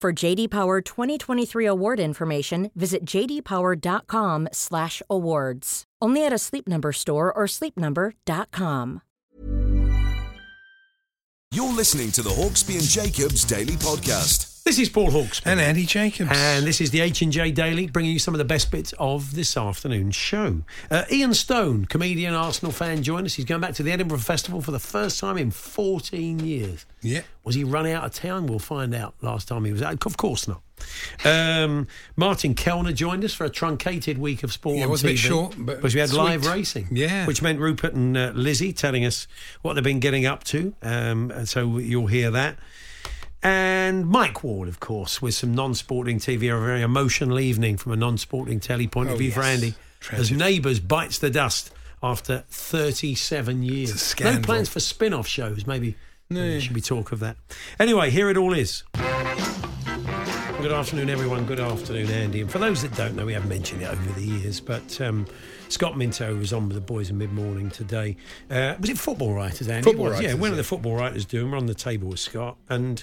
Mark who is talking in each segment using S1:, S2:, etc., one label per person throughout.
S1: For JD Power 2023 award information, visit jdpower.com/awards. Only at a Sleep Number store or sleepnumber.com.
S2: You're listening to the Hawksbee and Jacobs Daily Podcast.
S3: This is Paul Hawks.
S4: And Andy Jacobs.
S3: And this is the H&J Daily, bringing you some of the best bits of this afternoon's show. Uh, Ian Stone, comedian, Arsenal fan, joined us. He's going back to the Edinburgh Festival for the first time in 14 years.
S4: Yeah.
S3: Was he run out of town? We'll find out last time he was out. Of course not. Um, Martin Kelner joined us for a truncated week of sport
S4: Yeah, it was a bit short, but
S3: because we had
S4: sweet.
S3: live racing.
S4: Yeah.
S3: Which meant Rupert and uh, Lizzie telling us what they've been getting up to. Um, and so you'll hear that. And Mike Ward, of course, with some non-sporting TV, a very emotional evening from a non-sporting telly point of
S4: Oh,
S3: view for
S4: yes.
S3: Andy. As Neighbours bites the dust after 37 years. No plans for spin-off shows. Maybe, maybe
S4: No.
S3: there should be talk of that. Anyway, here it all is. Good afternoon, everyone. Good afternoon, Andy. And for those that don't know, we have mentioned it over the years, but um, Scott Minto was on with the boys in mid morning today. Uh, was it football writers, Andy?
S4: Football
S3: It was, Yeah,
S4: writers,
S3: one of the football writers doing. We're on the table with Scott and.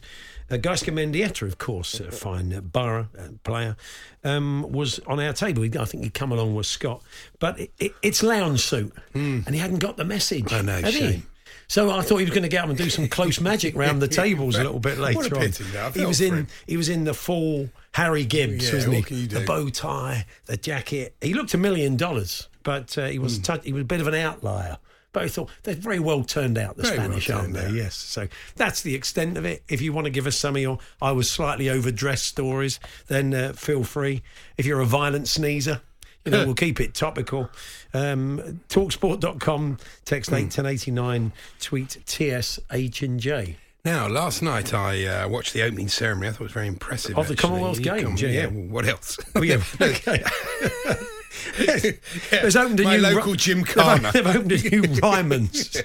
S3: Uh, Gaizka Mendieta, of course, a fine uh, borough uh, player, um, was on our table. I think he'd come along with Scott, but it, it, it's lounge suit, and he hadn't got the message.
S4: I know,
S3: had he? So I thought he was going to get up and do some close magic round the tables a little bit later
S4: What a
S3: on. He was in
S4: him.
S3: he was in the full Harry Gibbs,
S4: Yeah,
S3: wasn't he?
S4: what can you
S3: The bow tie, the jacket. He looked a million dollars, but uh, he was tou- he was a bit of an outlier. But I thought they're very well turned out, the
S4: Very well
S3: Spanish, aren't they?
S4: out.
S3: Yes. So that's the extent of it. If you want to give us some of your I was slightly overdressed stories, then uh, feel free. If you're a violent sneezer, you know, we'll keep it topical. Um, Talksport.com, text
S4: Hmm.
S3: 81089, tweet TSH and J.
S4: Now, last night I uh, watched the opening ceremony. I thought it was very impressive.
S3: Of the
S4: actually.
S3: Commonwealth Games,
S4: come-
S3: yeah, yeah.
S4: well, what else?
S3: Oh, yeah. Okay. There's opened a
S4: My
S3: new
S4: local
S3: Ry-
S4: gymkhana.
S3: They've, they've opened a new Ryman's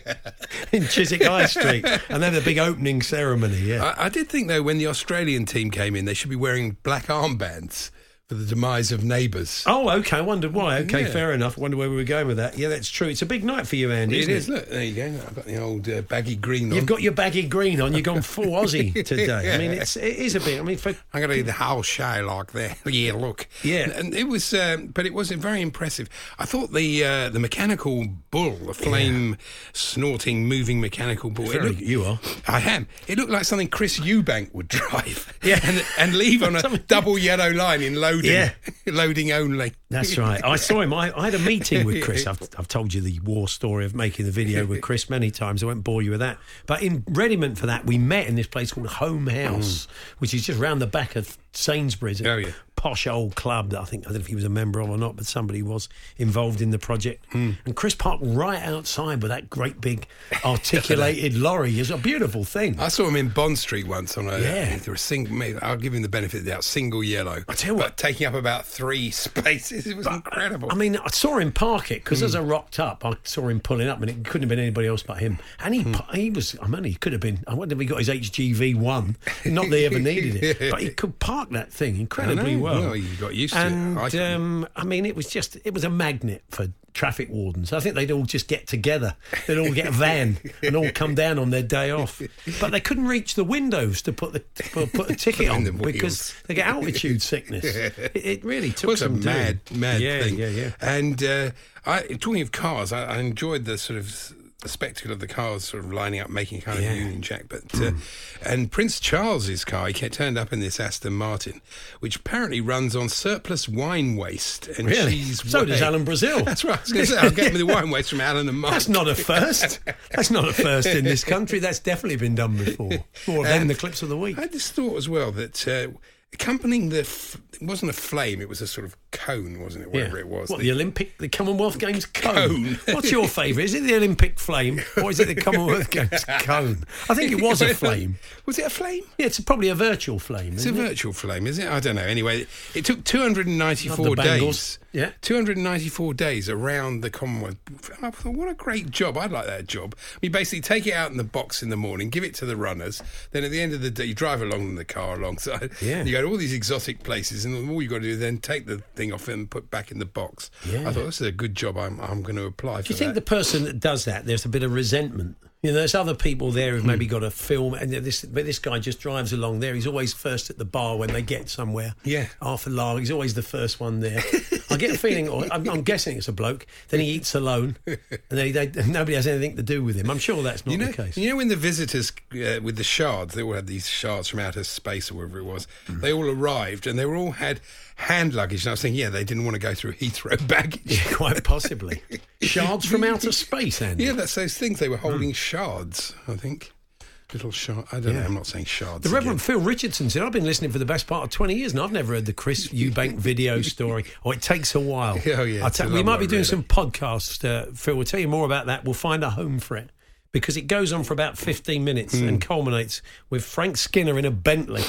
S3: in Chiswick High Street, and they have a big opening ceremony. Yeah,
S4: I, I did think, though, when the Australian team came in, they should be wearing black armbands the demise of neighbours.
S3: Oh, okay. I wondered why. Okay,
S4: Yeah.
S3: fair enough. I wonder where we were going with that. Yeah, that's true. It's a big night for you, Andy.
S4: it is. Look, there you go. I've got the old uh, baggy green on.
S3: You've got your baggy green on. You've gone full Aussie today. I mean, it's it is a bit. I mean, for
S4: I'm going to do the whole show like that. Yeah, look.
S3: Yeah.
S4: and, it was, um, but it was very impressive. I thought the uh, the mechanical bull, the flame snorting, moving mechanical bull. Looked-
S3: you are.
S4: I am. It looked like something Chris Eubank would drive.
S3: Yeah.
S4: and, and leave on a double yellow line in loading.
S3: Yeah.
S4: loading only.
S3: That's right. I saw him. I, I had a meeting with Chris. I've, I've told you the war story of making the video with Chris many times. I won't bore you with that. But in readiment for that, we met in this place called Home House, which is just round the back of Sainsbury's.
S4: Mm. Oh, yeah.
S3: Posh old club that I think, I don't know if he was a member of or not, but somebody was involved in the project.
S4: Mm.
S3: And Chris parked right outside with that great big articulated lorry. It's a beautiful thing.
S4: I saw him in Bond Street once on a.
S3: Yeah.
S4: Was single. I'll give him the benefit of the doubt. Single yellow.
S3: I tell you
S4: but
S3: what-
S4: taking up about three spaces. It was incredible.
S3: I mean, I saw him park it because
S4: Hmm.
S3: as I rocked up, I saw him pulling up, and it couldn't have been anybody else but him. And he,
S4: Hmm.
S3: pa- he was, I mean, he could have been. I wonder if he got his HGV one. Not that he ever needed it, but he could park that thing incredibly
S4: know.
S3: Well.
S4: Well, you got used to it.
S3: and,
S4: I
S3: um, I mean, it was just, it was a magnet for traffic wardens. I think they'd all just get together. They'd all get a van and all come down on their day off. But they couldn't reach the windows to put the to put, put a ticket
S4: on
S3: on
S4: the
S3: because they get altitude sickness. It, it really
S4: It
S3: took
S4: was a
S3: some doing.
S4: mad, mad
S3: yeah,
S4: thing.
S3: Yeah, yeah.
S4: And uh, I, talking of cars, I, I enjoyed the sort of the spectacle of the cars sort of lining up, making kind of
S3: Yeah.
S4: a Union Jack. But uh, and Prince Charles's car, he turned up in this Aston Martin, which apparently runs on surplus wine waste and
S3: Really?
S4: cheese.
S3: So does. Alan Brazil.
S4: That's right. I was going to say I'll get me the wine waste from Alan and Mark.
S3: That's not a first. That's not a first in this country. That's definitely been done before. More of that the clips of the week.
S4: I just thought as well that uh, accompanying the f- it wasn't a flame; it was a sort of cone, wasn't it? Whatever it was.
S3: What,
S4: The-
S3: the Olympic, the Commonwealth Games cone?
S4: Cone.
S3: What's your favourite? Is it the Olympic flame or is it the Commonwealth Games cone? I think it was a flame.
S4: Was it a flame?
S3: Yeah, it's probably a virtual flame.
S4: It's a
S3: it?
S4: virtual flame, is it? I don't know. Anyway, it took 294 days.
S3: Yeah.
S4: 294 days around the Commonwealth. I thought, what a great job. I'd like that job. You basically take it out in the box in the morning, give it to the runners. Then at the end of the day, you drive along in the car alongside.
S3: Yeah.
S4: You go to all these exotic places, and all you've got to do is then take the thing off and put back in the box.
S3: Yeah.
S4: I thought, this is a good job. I'm, I'm going to apply for
S3: Do you think
S4: that.
S3: the person that does that, there's a bit of resentment? You know, there's other people there who've
S4: Hmm.
S3: maybe got a film, and this but this guy just drives along there. He's always first at the bar when they get somewhere.
S4: Yeah.
S3: Half a. He's always the first one there. I get a feeling, or I'm, I'm guessing it's a bloke. Then he eats alone, and then he, they, nobody has anything to do with him. I'm sure that's not
S4: you know,
S3: the case.
S4: You know when the visitors uh, with the shards, they all had these shards from outer space or wherever it was.
S3: Mm.
S4: They all arrived and they were all had hand luggage. And I was thinking, yeah, they didn't want to go through Heathrow baggage.
S3: Yeah, quite possibly. Shards from outer space, Andy.
S4: Yeah, that's those things. They were
S3: Hmm.
S4: holding shards, I think. Little shard. I don't know. I'm not saying shards.
S3: The Reverend
S4: again.
S3: Phil Richardson said, I've been listening for the best part of 20 years and I've never heard the Chris Eubank video story. Oh, it takes a while.
S4: Oh, yeah, it's
S3: we might be doing
S4: really.
S3: some podcasts, uh, Phil. We'll tell you more about that. We'll find a home for it because it goes on for about 15 minutes
S4: Hmm.
S3: and culminates with Frank Skinner in a Bentley.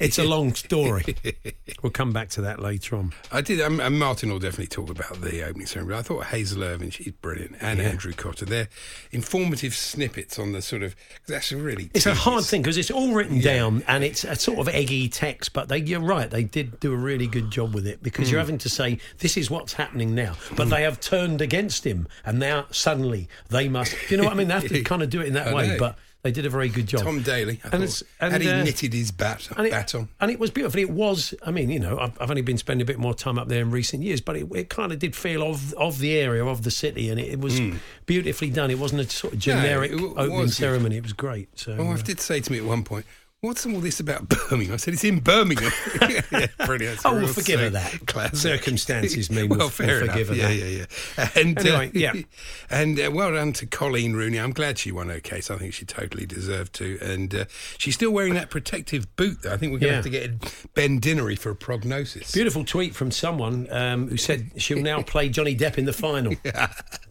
S3: It's a long story. we'll come back to that later on.
S4: I did. Um, and Martin will definitely talk about the opening ceremony. I thought Hazel Irvine, she's brilliant, and Andrew Cotter. They're informative snippets on the sort of. That's a really.
S3: It's a hard thing because it's all written down and it's a sort of eggy text, but they, you're right, they did do a really good job with it because
S4: Hmm.
S3: you're having to say, this is what's happening now. But they have turned against him and now suddenly they must. You know what I mean? They have to kind of do it in that
S4: I
S3: way,
S4: know.
S3: but they did a very good job.
S4: Tom Daley. I
S3: And
S4: thought,
S3: and,
S4: had he
S3: uh,
S4: knitted his bat,
S3: and it,
S4: bat on.
S3: and it was beautiful. It was, I mean, you know, I've, I've only been spending a bit more time up there in recent years, but it, it kind of did feel of of the area, of the city, and it, it was beautifully done. It wasn't a sort of generic
S4: w-
S3: opening ceremony. It was great. So,
S4: My
S3: uh,
S4: wife did say to me at one point, What's all this about Birmingham? I said, It's in Birmingham. yeah, brilliant.
S3: Oh, we'll forgive her that.
S4: classic.
S3: Circumstances mean
S4: well,
S3: we'll-
S4: fair
S3: we'll forgive her
S4: yeah,
S3: that.
S4: yeah, yeah. And,
S3: Anyway,
S4: uh,
S3: yeah.
S4: And uh, well done to Coleen Rooney. I'm glad she won her case. I think she totally deserved to. And uh, she's still wearing that protective boot, though. I think we're going to
S3: Yeah.
S4: have to get Ben Dinnery for a prognosis.
S3: Beautiful tweet from someone um, who said she'll now play Johnny Depp in the final.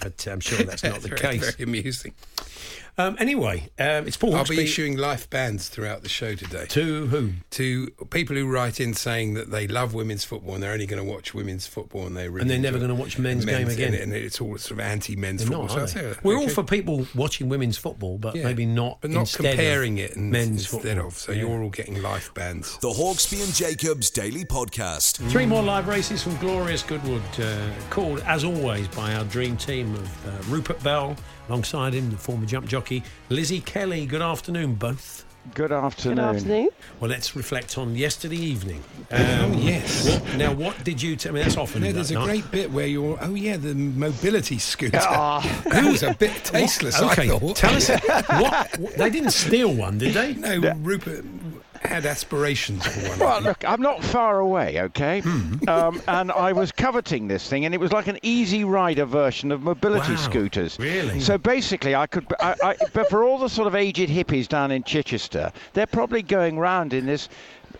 S3: But I'm sure that's not the
S4: very,
S3: case.
S4: Very amusing.
S3: Um, anyway, um, it's Paul
S4: I'll be issuing life bans throughout the show today.
S3: to who?
S4: to people who write in saying that they love women's football and they're only going to watch women's football and they really
S3: And they're never going to watch men's game again.
S4: and, and it's all sort of anti-men's
S3: They're
S4: football.
S3: not,
S4: So
S3: are
S4: say,
S3: We're all for people watching women's football, but
S4: Yeah,
S3: maybe not,
S4: but not
S3: instead of
S4: comparing it and,
S3: men's
S4: instead
S3: football.
S4: of. So
S3: Yeah.
S4: you're all getting life bans.
S2: The Hawksbee and Jacobs Daily Podcast.
S3: Three more live races from glorious Goodwood, uh, called as always by our dream team of uh, Rupert Bell, alongside him the former jump jockey Lizzie Kelly. Good afternoon, both.
S5: Good afternoon.
S6: Good afternoon.
S3: Well, let's reflect on yesterday evening.
S4: oh yes.
S3: What, now, what did you tell me? That's often.
S4: No,
S3: that
S4: there's a
S3: night.
S4: great bit where you're. Oh yeah, the mobility scooter.
S5: Ah.
S4: that was a bit tasteless.
S3: Okay,
S4: I thought.
S3: tell us what, what they didn't steal one, did they?
S4: No, Rupert had aspirations for one.
S5: Well, look, I'm not far away, okay?
S3: Hmm.
S5: Um, and I was coveting this thing, and it was like an easy rider version of mobility
S3: Wow,
S5: scooters.
S3: really?
S5: So basically, I could. I, I, but for all the sort of aged hippies down in Chichester, they're probably going round in this.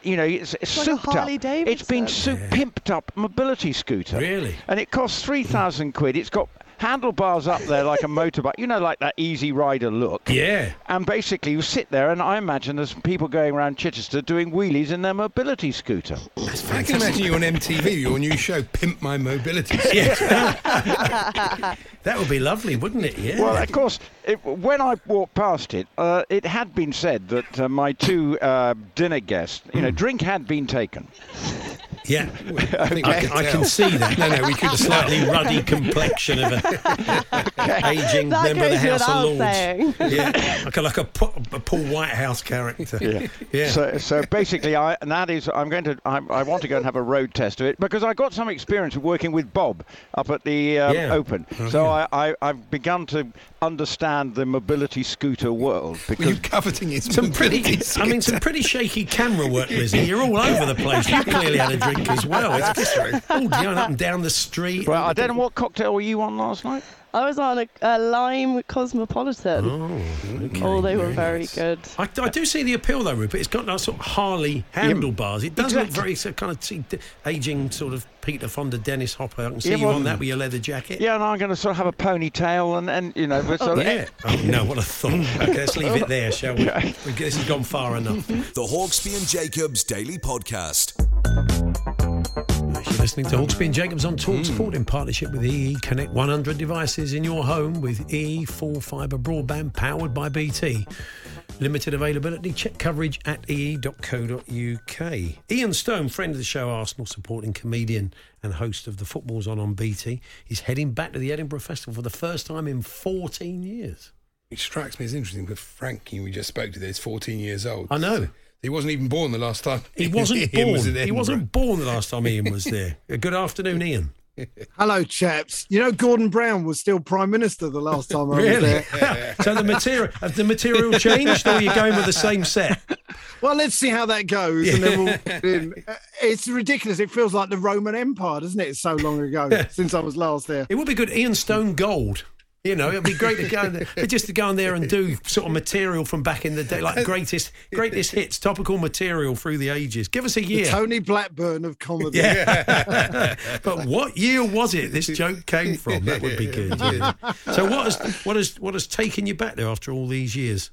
S5: You know, it's, it's
S6: like a
S5: souped up.
S6: Harley
S5: It's been
S6: Davidson.
S5: soup pimped up mobility scooter.
S3: Really?
S5: And it costs three thousand quid. It's got handlebars up there like a motorbike. You know, like that easy rider look.
S3: Yeah.
S5: And basically, you sit there, and I imagine there's people going around Chichester doing wheelies in their mobility scooter.
S4: I can imagine you on MTV, your new show, Pimp My Mobility. Scooter.
S3: that would be lovely, wouldn't it? Yeah.
S5: Well, of course, it, when I walked past it, uh, it had been said that uh, my two uh, dinner guests, you know, drink had been taken.
S3: Yeah,
S4: I think
S3: I,
S4: could
S3: I can see that.
S4: No, no, we could
S3: the slightly ruddy complexion of an aging
S6: That
S3: member of the House of Lords. Yeah, like a, like a, a Paul Whitehouse character.
S5: Yeah.
S3: yeah.
S5: So, so basically, I and that is I'm going to I, I want to go and have a road test of it because I got some experience of working with Bob up at the um,
S3: Yeah.
S5: Open. so I, I I've begun to understand the mobility scooter world
S4: Were
S5: because
S4: you coveting his
S3: some pretty,
S4: mobility
S3: I mean, some pretty shaky camera work, Lizzie. You're all over the place. You clearly had a drink as well. It's just all going up and down the street.
S5: well I don't know what cocktail were you on last night.
S6: I was on a, a lime cosmopolitan.
S3: Oh, okay.
S6: Oh, they were very
S3: nice.
S6: good.
S3: I, I do see the appeal though, Rupert. It's got that sort of Harley handlebars. It does look
S5: Exactly.
S3: very so kind of see, aging sort of Peter Fonda, Dennis Hopper. I can see
S5: Yeah,
S3: you
S5: well-
S3: on that with your leather jacket.
S5: Yeah, and I'm going to sort of have a ponytail and and you know but sort of-
S3: Yeah. Oh no, what a thought. Okay, let's leave it there, shall we? We- This has gone far enough.
S2: The Hawksbee and Jacobs Daily Podcast.
S3: You're listening to Hawksbee and Jacobs on Talk hmm. Sport in partnership with EE. Connect 100 devices in your home with EE full fibre broadband powered by BT. Limited availability. Check coverage at ee.co.uk. Ian Stone, friend of the show, Arsenal supporting comedian and host of the Footballs On on BT, is heading back to the Edinburgh Festival for the first time in 14 years.
S4: It strikes me as interesting because Frankie, we just spoke to, is 14 years old.
S3: I know.
S4: He wasn't even born the last time.
S3: He wasn't
S4: Ian
S3: born.
S4: was in
S3: he wasn't born the last time Ian was there. Good afternoon, Ian.
S7: Hello, chaps. You know, Gordon Brown was still Prime Minister the last time I was
S3: Really?
S7: there.
S3: so the material has the material changed, or are you going with the same set?
S7: Well, let's see how that goes. And then we'll put. Uh, It's ridiculous. It feels like the Roman Empire, doesn't it? It's so long ago since I was last there.
S3: It would be good. Ian Stone Gold. You know, it'd be great to go there, just to go in there and do sort of material from back in the day, like greatest greatest hits, topical material through the ages. Give us a
S7: The
S3: year.
S7: Tony Blackburn of comedy.
S3: Yeah. but what year was it this joke came from? That would be good. yeah. So what has what has what has taken you back there after all these years?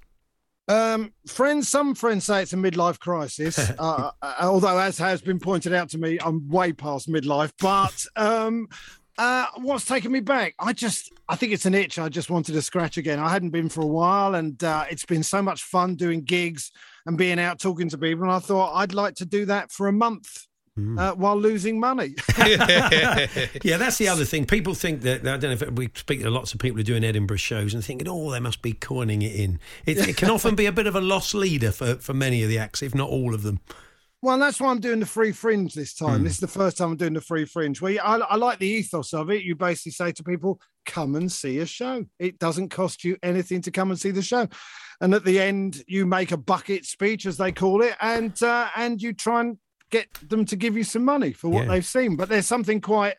S7: Um, friends, some friends say it's a midlife crisis. Uh, uh, although, as has been pointed out to me, I'm way past midlife. But um, uh, what's taken me back? I just, I think it's an itch. I just wanted to scratch again. I hadn't been for a while, and uh, it's been so much fun doing gigs and being out talking to people. And I thought I'd like to do that for a month. Uh, while losing money.
S3: yeah, that's the other thing. People think that I don't know if we speak to lots of people who are doing Edinburgh shows and thinking, oh, they must be coining it in. It, it can often be a bit of a lost leader for, for many of the acts, if not all of them.
S7: Well, that's why I'm doing the free fringe this time. This is the first time I'm doing the free fringe. Where I, I like the ethos of it. You basically say to people, "Come and see a show. It doesn't cost you anything to come and see the show." And at the end, you make a bucket speech, as they call it, and uh, and you try and get them to give you some money for what
S3: Yeah.
S7: they've seen. But there's something quite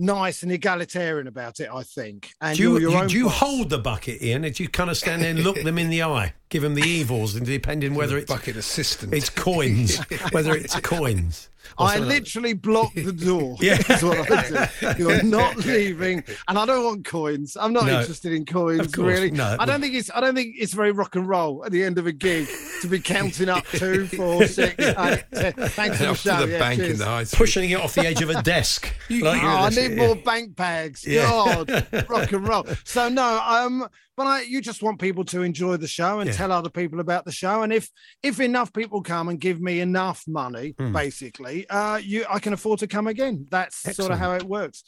S7: nice and egalitarian about it, I think. And
S3: Do you,
S7: you're your
S3: you-
S7: own
S3: do you hold the bucket, Ian? Do you kind of stand there and look them in the eye, give them the evils, and depending whether it's
S4: bucket assistant.
S3: it's coins, whether it's coins. Or
S7: I
S3: something like-
S7: literally block the door.
S3: Yeah.
S7: That's what I do. You're not leaving, and I don't want coins. I'm not
S3: No.
S7: interested in coins,
S3: Of
S7: really.
S3: no.
S7: I don't think it's. I don't think it's very rock and roll at the end of a gig to be counting up two, four, six, eight, ten. Thanks for the show.
S4: to the
S7: yeah,
S4: bank
S7: cheers.
S4: in the high street.
S3: pushing it off the edge of a desk. like
S7: Oh, I
S3: you're-
S7: need more bank bags.
S3: Yeah.
S7: God, rock and roll. So no, um, but I, you just want people to enjoy the show and
S3: Yeah.
S7: tell other people about the show. And if if enough people come and give me enough money,
S3: Hmm.
S7: basically, uh, you I can afford to come again. That's sort of how it works.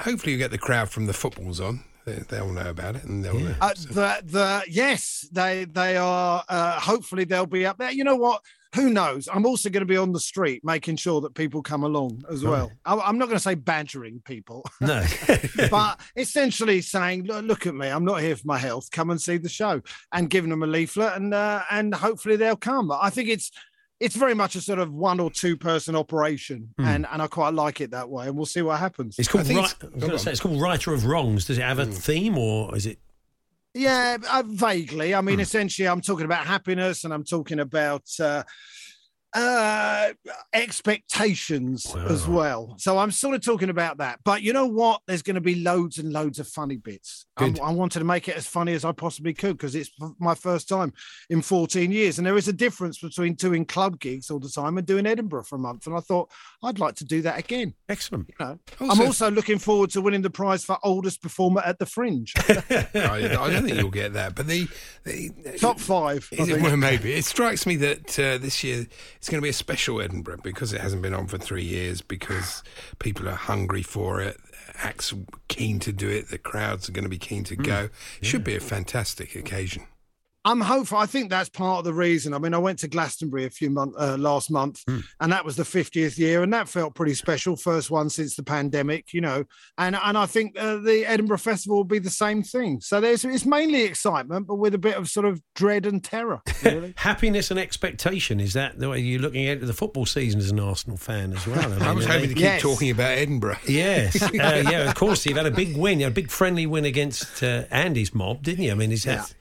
S4: Hopefully, you get the crowd from the footballs on. They, they'll know about it, and they'll know.
S7: Uh, the the yes, they they are. Uh, hopefully, they'll be up there. You know what? Who knows? I'm also going to be on the street making sure that people come along as well. I, I'm not going to say badgering people.
S3: no.
S7: but essentially saying, look, look at me, I'm not here for my health. Come and see the show, and giving them a leaflet, and uh, and hopefully they'll come. I think it's it's very much a sort of one or two person operation, and and I quite like it that way. And we'll see what happens.
S3: It's called.
S4: I think
S3: Right,
S4: it's-
S3: I say, it's called Writer of Wrongs. Does it have a theme, or is it?
S7: Yeah, uh, vaguely. I mean, essentially, I'm talking about happiness, and I'm talking about. Uh, uh expectations as well. So i'm sort of talking about that. But you know what? There's going to be loads and loads of funny bits. I'm- i wanted to make it as funny as i possibly could because it's my first time in 14 years. And there is a difference between doing club gigs all the time and doing edinburgh for a month. And i thought i'd like to do that again.
S3: Excellent.
S7: you know i'm
S4: Also-
S7: also looking forward to winning the prize for oldest performer at the fringe.
S4: I, I don't think you'll get that, but the, the
S7: top five
S4: it, well, maybe. It strikes me that uh, this year it's going to be a special Edinburgh because it hasn't been on for three years. Because people are hungry for it. Acts keen to do it. The crowds are going to be keen to mm. go. It should be a fantastic occasion.
S7: I'm hopeful. I think that's part of the reason. I mean, I went to Glastonbury a few months uh, last month, and that was the 50th year, and that felt pretty special. First one since the pandemic, you know. And and I think uh, the Edinburgh Festival will be the same thing. So there's it's mainly excitement, but with a bit of sort of dread and terror. Really.
S3: Happiness and expectation is that the way you're looking at the football season as an Arsenal fan as well?
S4: I was hoping
S3: they-
S4: to keep
S7: Yes.
S4: talking about Edinburgh.
S3: Yes, uh, yeah, of course. You've had a big win, you had a big friendly win against uh, Andy's mob, didn't you? I mean, is that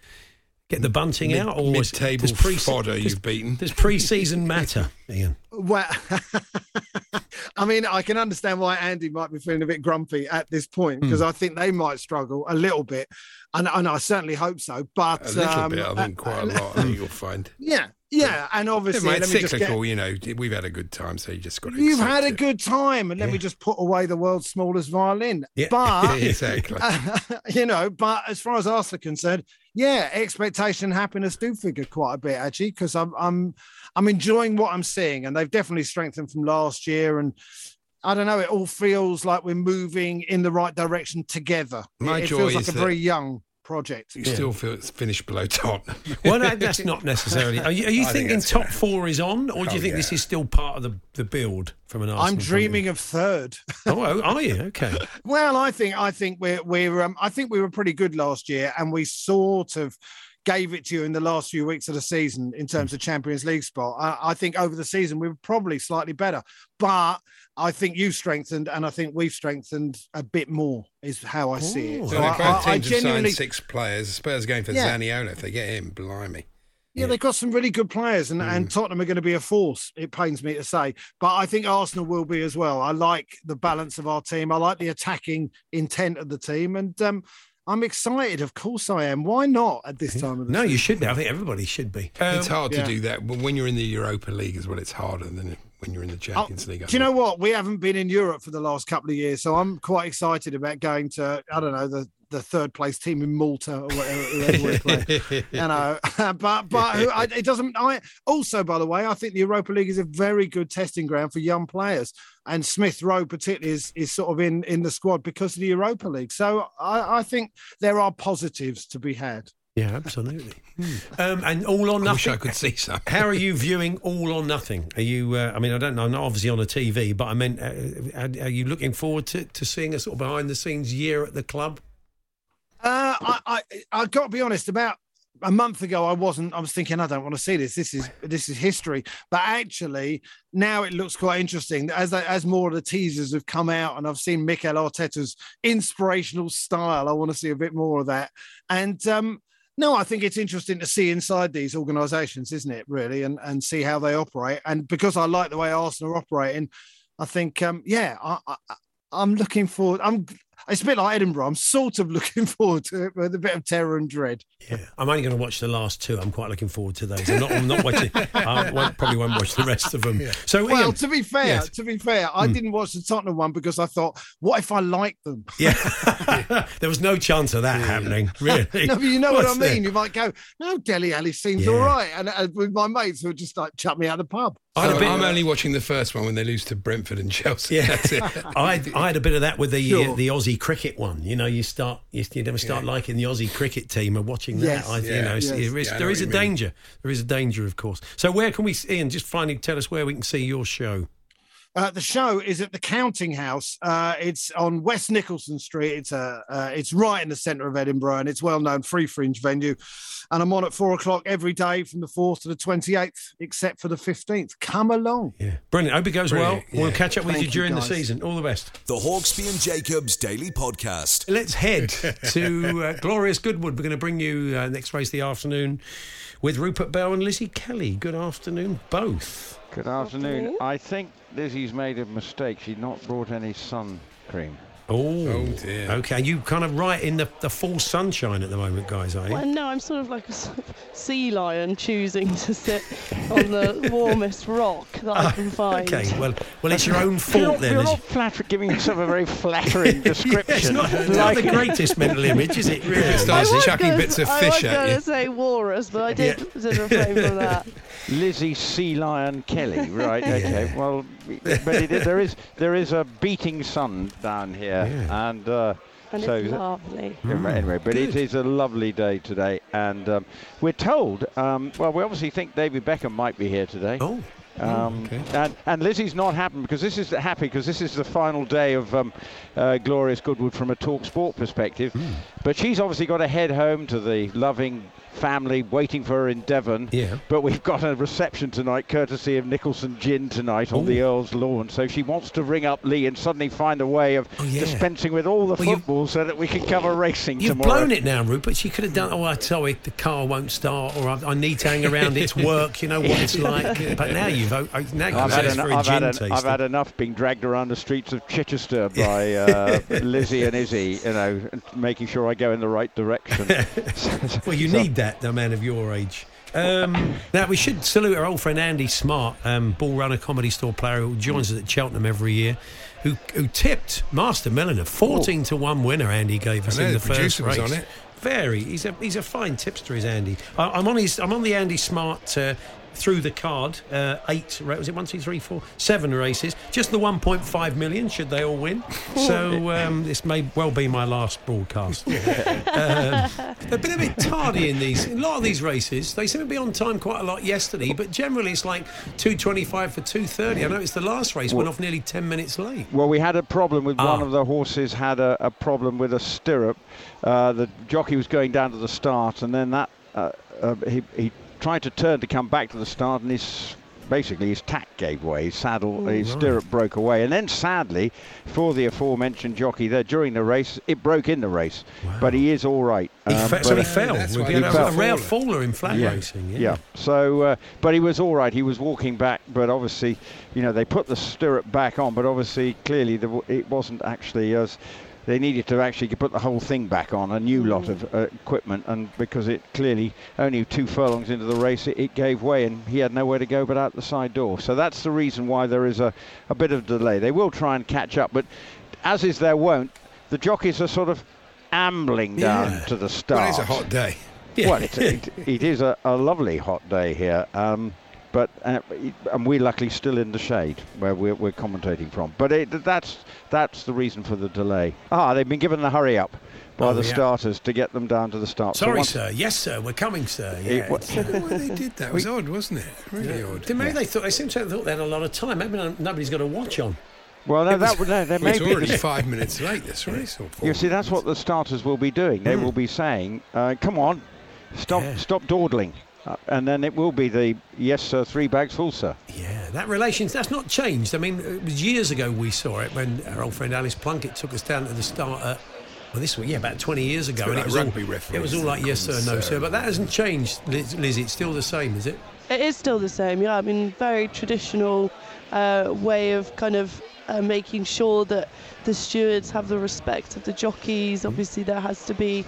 S3: get the bunting
S4: Mid-
S3: out, or is-
S4: mid-table
S3: does pre-
S4: fodder
S3: does-
S4: you've beaten.
S3: Does pre-season matter, Ian?
S7: Well, I mean, I can understand why Andy might be feeling a bit grumpy at this point because I think they might struggle a little bit, and, and I certainly hope so. But
S4: A little
S7: um,
S4: bit, I think, quite a lot. I think you'll find.
S7: Yeah, yeah, and
S4: Yeah,
S7: obviously,
S4: mate,
S7: let me just get-
S4: you know. We've had a good time, so you just got to.
S7: You've had a
S4: it.
S7: good time, and let me just put away the world's smallest violin.
S3: Yeah.
S7: But
S4: exactly.
S7: you know, but as far as Arsenal are concerned, yeah, expectation, and happiness do figure quite a bit actually, because I'm I'm I'm enjoying what I'm seeing, and they've definitely strengthened from last year, and I don't know, it all feels like we're moving in the right direction together.
S4: My
S7: it, it
S4: joy
S7: feels like
S4: is
S7: a
S4: that-
S7: very young project.
S4: You still feel it's finished below Tottenham.
S3: Well, no, that's not necessarily. Are you, are you
S4: I think
S3: thinking top
S4: gonna-
S3: four is on, or do you
S4: Oh,
S3: think this is still part of the, the build from an Arsenal?
S7: I'm dreaming of third.
S3: Oh, oh, are you? Okay.
S7: Well, I think I think we're we're um, I think we were pretty good last year, and we sort of gave it to you in the last few weeks of the season in terms of Champions League spot. I, I think over the season we were probably slightly better, but I think you've strengthened, and I think we've strengthened a bit more. Is how I see it.
S3: Oh.
S4: So
S7: I,
S4: if both
S7: I- I genuinely,
S4: six players, Spurs going for
S7: Yeah.
S4: Zaniolo. If they get him, blimey.
S7: yeah, they've got some really good players, and,
S4: Mm.
S7: and Tottenham are going to be a force. It pains me to say, but I think Arsenal will be as well. I like the balance of our team. I like the attacking intent of the team, and um, I'm excited. Of course, I am. Why not at this time of the
S3: No,
S7: season?
S3: you should be. I think everybody should be.
S4: it's
S3: Um,
S4: hard
S7: yeah.
S4: to do that. But when you're in the Europa League as well, it's harder than when you're in the Champions League. I
S7: Oh, Do you know what? We haven't been in Europe for the last couple of years, so I'm quite excited about going to I don't know the the third place team in Malta or whatever, whoever we play. you know, but but who, I, it doesn't. I also, by the way, I think the Europa League is a very good testing ground for young players, and Smith Rowe particularly is is sort of in in the squad because of the Europa League. So I, I think there are positives to be had.
S3: Yeah, absolutely. Um, and all or
S4: I wish
S3: nothing.
S4: I could see some.
S3: How are you viewing All or Nothing? Are you? Uh, I mean, I don't know. I'm not obviously on a TV, but I mean, uh, are, are you looking forward to, to seeing a sort of behind the scenes year at the club?
S7: Uh, I, I I got to be honest. About a month ago, I wasn't. I was thinking, I don't want to see this. This is this is history. But actually, now it looks quite interesting. As as more of the teasers have come out, and I've seen Mikel Arteta's inspirational style. I want to see a bit more of that. And um, no, I think it's interesting to see inside these organisations, isn't it? Really, and and see how they operate. And because I like the way Arsenal are operating, I think, um, yeah, I, I, I'm looking forward. I'm. It's a bit like Edinburgh. I'm sort of looking forward to it with a bit of terror and dread.
S3: Yeah, I'm only going to watch the last two. I'm quite looking forward to those. I'm not, I'm not watching. I won't, probably won't watch the rest of them. So,
S7: Well,
S3: Ian,
S7: to be fair,
S3: yes.
S7: to be fair, I didn't watch the Tottenham one because I thought, what if I like them?
S3: yeah, there was no chance of that happening. Really?
S7: No, but you know what I mean.
S3: there?
S7: You might go, no, Dele Alli seems
S3: Yeah.
S7: all right, and, and with my mates who would just like chuck me out of the pub.
S3: I had a
S4: So
S3: bit-
S4: I'm only watching the first one when they lose to Brentford and Chelsea.
S3: Yeah,
S4: That's it.
S3: I had, I had a bit of that with the
S7: Sure.
S3: uh, the Aussie cricket one. You know, you start you, you never start liking the Aussie cricket team and watching that.
S7: Yes.
S3: I, you know,
S7: Yes.
S3: there is,
S4: Yeah, I know
S3: there a
S4: mean.
S3: danger. There is a danger, of course. So where can we, Ian? Just finally tell us where we can see your show.
S7: Uh, the show is at the Counting House. Uh, it's on West Nicholson Street. It's a, uh, it's right in the centre of Edinburgh, and it's well known free fringe venue. And I'm on at four o'clock every day from the fourth to the twenty eighth, except for the fifteenth. Come along.
S3: Yeah, brilliant. Hope it goes
S4: Brilliant,
S3: well. We'll catch up with
S7: Thank
S3: you
S7: you,
S3: during the season. All the best.
S2: The Hawksbee and Jacobs Daily Podcast.
S3: Let's head to uh, glorious Goodwood. We're going to bring you uh, next race of the afternoon with Rupert Bell and Lizzie Kelly. Good afternoon, both.
S5: Good afternoon. I think Lizzie's made a mistake. She's not brought any sun cream.
S3: Oh,
S4: Oh, dear.
S3: Okay, you kind of right in the, the full sunshine at the moment, guys, are you?
S6: Well, no, I'm sort of like a sort of sea lion choosing to sit on the warmest rock that I can find.
S3: Okay, well, well, it's your own
S5: You're
S3: fault
S5: not,
S3: then.
S5: you're
S3: Lizzie.
S5: not flatter, giving yourself a very flattering
S3: Yeah, it's
S5: description.
S3: not, it's not the greatest mental image, is it? Really?
S4: It starts
S6: I was
S4: chucking
S6: gonna-
S4: bits of
S6: I
S4: fish
S6: was going to say walrus, but I did, did refrain from that.
S5: Lizzie Sea Lion Kelly, right? Okay. Well, but it, there is there is a beating sun down here,
S3: Yeah.
S5: and. Uh,
S6: And
S5: so
S6: it's lovely.
S5: Anyway, anyway, but it
S3: Good.
S5: is a lovely day today, and um, we're told. Um, well, we obviously think David Beckham might be here today.
S3: Oh,
S5: Um,
S4: okay.
S5: and, and Lizzie's not happy because this is happy because this is the final day of um, uh, Glorious Goodwood from a talk sport perspective.
S3: Hmm.
S5: But she's obviously got to head home to the loving family waiting for her in Devon.
S3: Yeah.
S5: But we've got a reception tonight, courtesy of Nicholson Gin tonight on the Earl's lawn. So she wants to ring up Lee and suddenly find a way of
S3: Oh, yeah.
S5: dispensing with all the
S3: Well,
S5: football so that we can cover racing
S3: You've
S5: tomorrow.
S3: blown it now, Rupert. She could have done. Oh, I'm sorry, the car won't start, or I, I need to hang around. It's work. You know what it's like. But now you've o- o- now
S5: I've had,
S3: asked
S5: en-
S3: for a
S5: I've, had
S3: gin
S5: en-
S3: taster.
S5: I've had enough being dragged around the streets of Chichester by uh, Lizzie and Izzy, you know, making sure I go in the right direction.
S3: Well, you
S5: So-
S3: need that, a man of your age. Um, now, we should salute our old friend Andy Smart, um, ball runner, comedy store player who joins us at Cheltenham every year, who, who tipped Master Milliner. 14 to 1 winner, Andy gave us
S4: know,
S3: in the
S4: the
S3: first
S4: producer was
S3: race.
S4: on it.
S3: Very. He's a, he's a fine tipster, is Andy. I, I'm, on his, I'm on the Andy Smart. Uh, through the card, uh, eight, ra- was it one, two, three, four, seven races? Just the 1.5 million, should they all win? So um, this may well be my last broadcast. um, they've been a bit tardy in these. In a lot of these races, they seem to be on time quite a lot yesterday, but generally it's like 2.25 for 2.30. I know it's the last race went off nearly 10 minutes late.
S5: Well, we had a problem with one
S3: Ah.
S5: of the horses had a, a problem with a stirrup. Uh, the jockey was going down to the start, and then that uh, uh, he, he tried to turn to come back to the start, and his basically his tack gave way. His saddle, his
S3: right.
S5: stirrup broke away, and then sadly, for the aforementioned jockey there during the race, it broke in the race. But he is all right.
S3: He
S5: Um,
S3: fe- so he fell.
S4: that's
S3: We've had
S4: he
S3: a,
S4: fell.
S3: a rare faller in flat
S5: yeah.
S3: racing. Yeah.
S5: Yeah. So, uh, but he was all right. He was walking back, but obviously, you know, they put the stirrup back on, but obviously, clearly, the, it wasn't actually as they needed to actually put the whole thing back on, a new lot of uh, equipment, and because it clearly only two furlongs into the race, it, it gave way, and he had nowhere to go but out the side door. So that's the reason why there is a, a bit of delay. They will try and catch up, but as is their wont, the jockeys are sort of ambling down
S3: Yeah.
S5: to the start.
S4: Well, it's a hot day.
S5: Well, it, it, it is a, a lovely hot day here, um, but uh, and we're luckily still in the shade where we're, we're commentating from. But it, that's that's the reason for the delay. Ah, they've been given the hurry up by
S3: Oh,
S5: the
S3: yeah.
S5: starters to get them down to the start.
S3: Sorry,
S5: once-
S3: sir. Yes, sir. We're coming, sir.
S5: It
S3: Yeah.
S5: wa-
S4: I don't know why they did that. It was odd, wasn't it? Really odd.
S3: Then maybe they thought they seem to have thought they had a lot of time. Maybe nobody's got a watch on.
S5: Well, no,
S3: It was-
S5: that no, may
S4: it's
S5: be.
S4: already five minutes late, this race.
S5: You see, that's what the starters will be doing. They will be saying, uh, "Come on, stop,
S3: Yeah.
S5: stop dawdling," and then it will be the yes, sir, three bags full, sir.
S3: Yeah, that relation, that's not changed. I mean, it was years ago we saw it when our old friend Alice Plunkett took us down to the start at, well, this was, yeah, about 20 years ago. and
S4: like
S3: it was
S4: rugby
S3: all,
S4: referees
S3: It was all like yes, sir, no, sir. But that hasn't changed, Liz, Liz. It's still the same, is it?
S6: It is still the same, yeah. I mean, very traditional uh, way of kind of uh, making sure that the stewards have the respect of the jockeys. Obviously, there has to be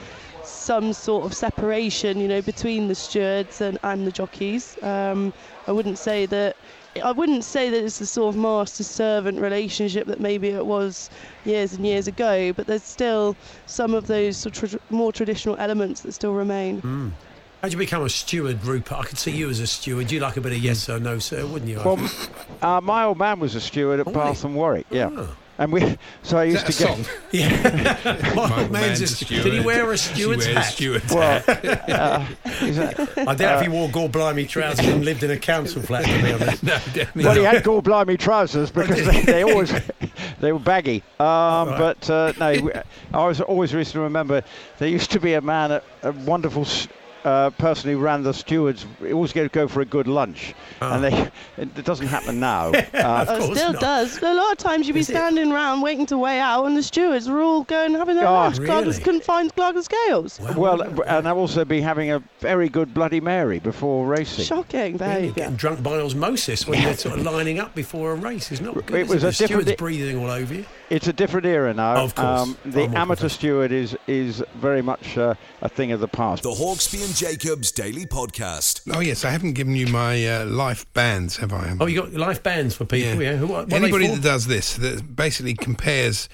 S6: some sort of separation, you know, between the stewards and, and the jockeys. Um, I wouldn't say that. I wouldn't say that it's the sort of master-servant relationship that maybe it was years and years ago, but there's still some of those sort of tra- more traditional elements that still remain.
S3: How'd you become a steward, Rupert? I could see you as a steward. You'd like a bit of yes, or no, sir, wouldn't you?
S5: Well, uh, my old man was a steward at
S3: Oh,
S5: Bath and Warwick. Yeah.
S3: Oh.
S5: And we, so I used
S4: that a
S5: to get.
S3: yeah. My
S4: My
S3: old a steward. Did he wear a
S4: She
S3: steward's
S4: wears
S3: hat?
S4: steward's
S5: Well,
S4: hat.
S5: uh, that-
S3: I doubt if he wore gore blimey trousers and lived in a council flat, to be honest.
S4: no, definitely.
S5: well, he had gore blimey trousers because they, they always they were baggy. Um, But uh, no, I was always used to remember there used to be a man, a, a wonderful s- uh, person who ran the stewards. He always go go for a good lunch, and they it, it doesn't happen now. Uh,
S6: It still
S3: not.
S6: does. A lot of times you'd be
S3: Is it?
S6: standing around waiting to weigh out, and the stewards were all going having their
S5: Oh,
S6: lunch. Cloggers
S3: really?
S6: couldn't find Cloggers scales.
S5: well, and I'll also be having a very good Bloody Mary before racing.
S6: Shocking
S3: You're
S6: behaviour.
S3: getting drunk by osmosis when you're sort of lining up before a race is not good.
S5: It
S3: is
S5: was
S3: it?
S5: a
S3: the
S5: different-
S3: steward's breathing all over you.
S5: It's a different era now. Um,
S3: Of course.
S5: the
S3: Far more
S5: amateur steward is is very much uh, a thing of the past.
S2: The Hawksbee and Jacobs Daily Podcast.
S4: Oh yes, I haven't given you my uh, life bands, have I?
S3: Oh, you got life bands for people, yeah. Who, what, what
S4: Anybody that does this that basically compares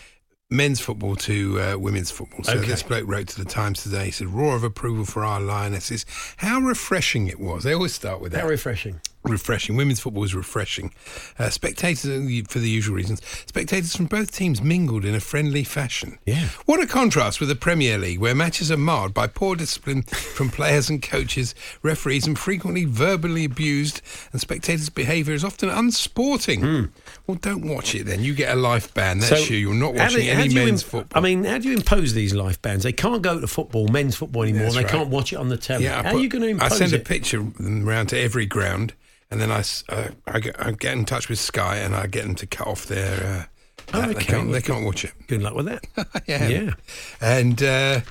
S4: men's football to uh, women's football. So
S3: Okay.
S4: this bloke wrote to the Times today. He said, "Roar of approval for our lionesses. How refreshing it was." They always start with that.
S3: How refreshing.
S4: Refreshing. Women's football was refreshing. Uh, spectators, for the usual reasons, spectators from both teams mingled in a friendly fashion.
S3: Yeah.
S4: What a contrast with the Premier League, where matches are marred by poor discipline from players and coaches, referees, and frequently verbally abused, and spectators' behaviour is often unsporting. Well, don't watch it then. You get a life ban. That's you. You're not watching
S3: how
S4: any men's
S3: im-
S4: football.
S3: I mean, how do you impose these life bans? They can't go to football, men's football anymore.
S4: That's
S3: they
S4: right.
S3: can't watch it on the telly.
S4: Yeah,
S3: how
S4: put-
S3: are you going to impose I
S4: send a picture of them round to every ground, and then I, uh, I, get, I get in touch with Sky, and I get them to cut off their. Uh,
S3: Oh,
S4: that. they
S3: okay.
S4: can't. They can't watch it.
S3: Good luck with that.
S4: yeah.
S3: Yeah.
S4: And uh,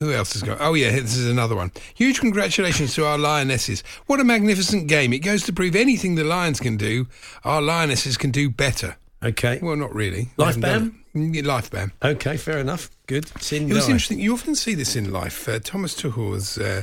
S4: who else has got? Oh yeah, this is another one. Huge congratulations to our lionesses. What a magnificent game! It goes to prove anything the lions can do, our lionesses can do better.
S3: Okay.
S4: Well, not really.
S3: Life
S4: They haven't done it. Mm, Life ban.
S3: Okay, fair enough. Good. Sin
S4: It was interesting. You often see this in life. Uh, Thomas Tuchel was uh,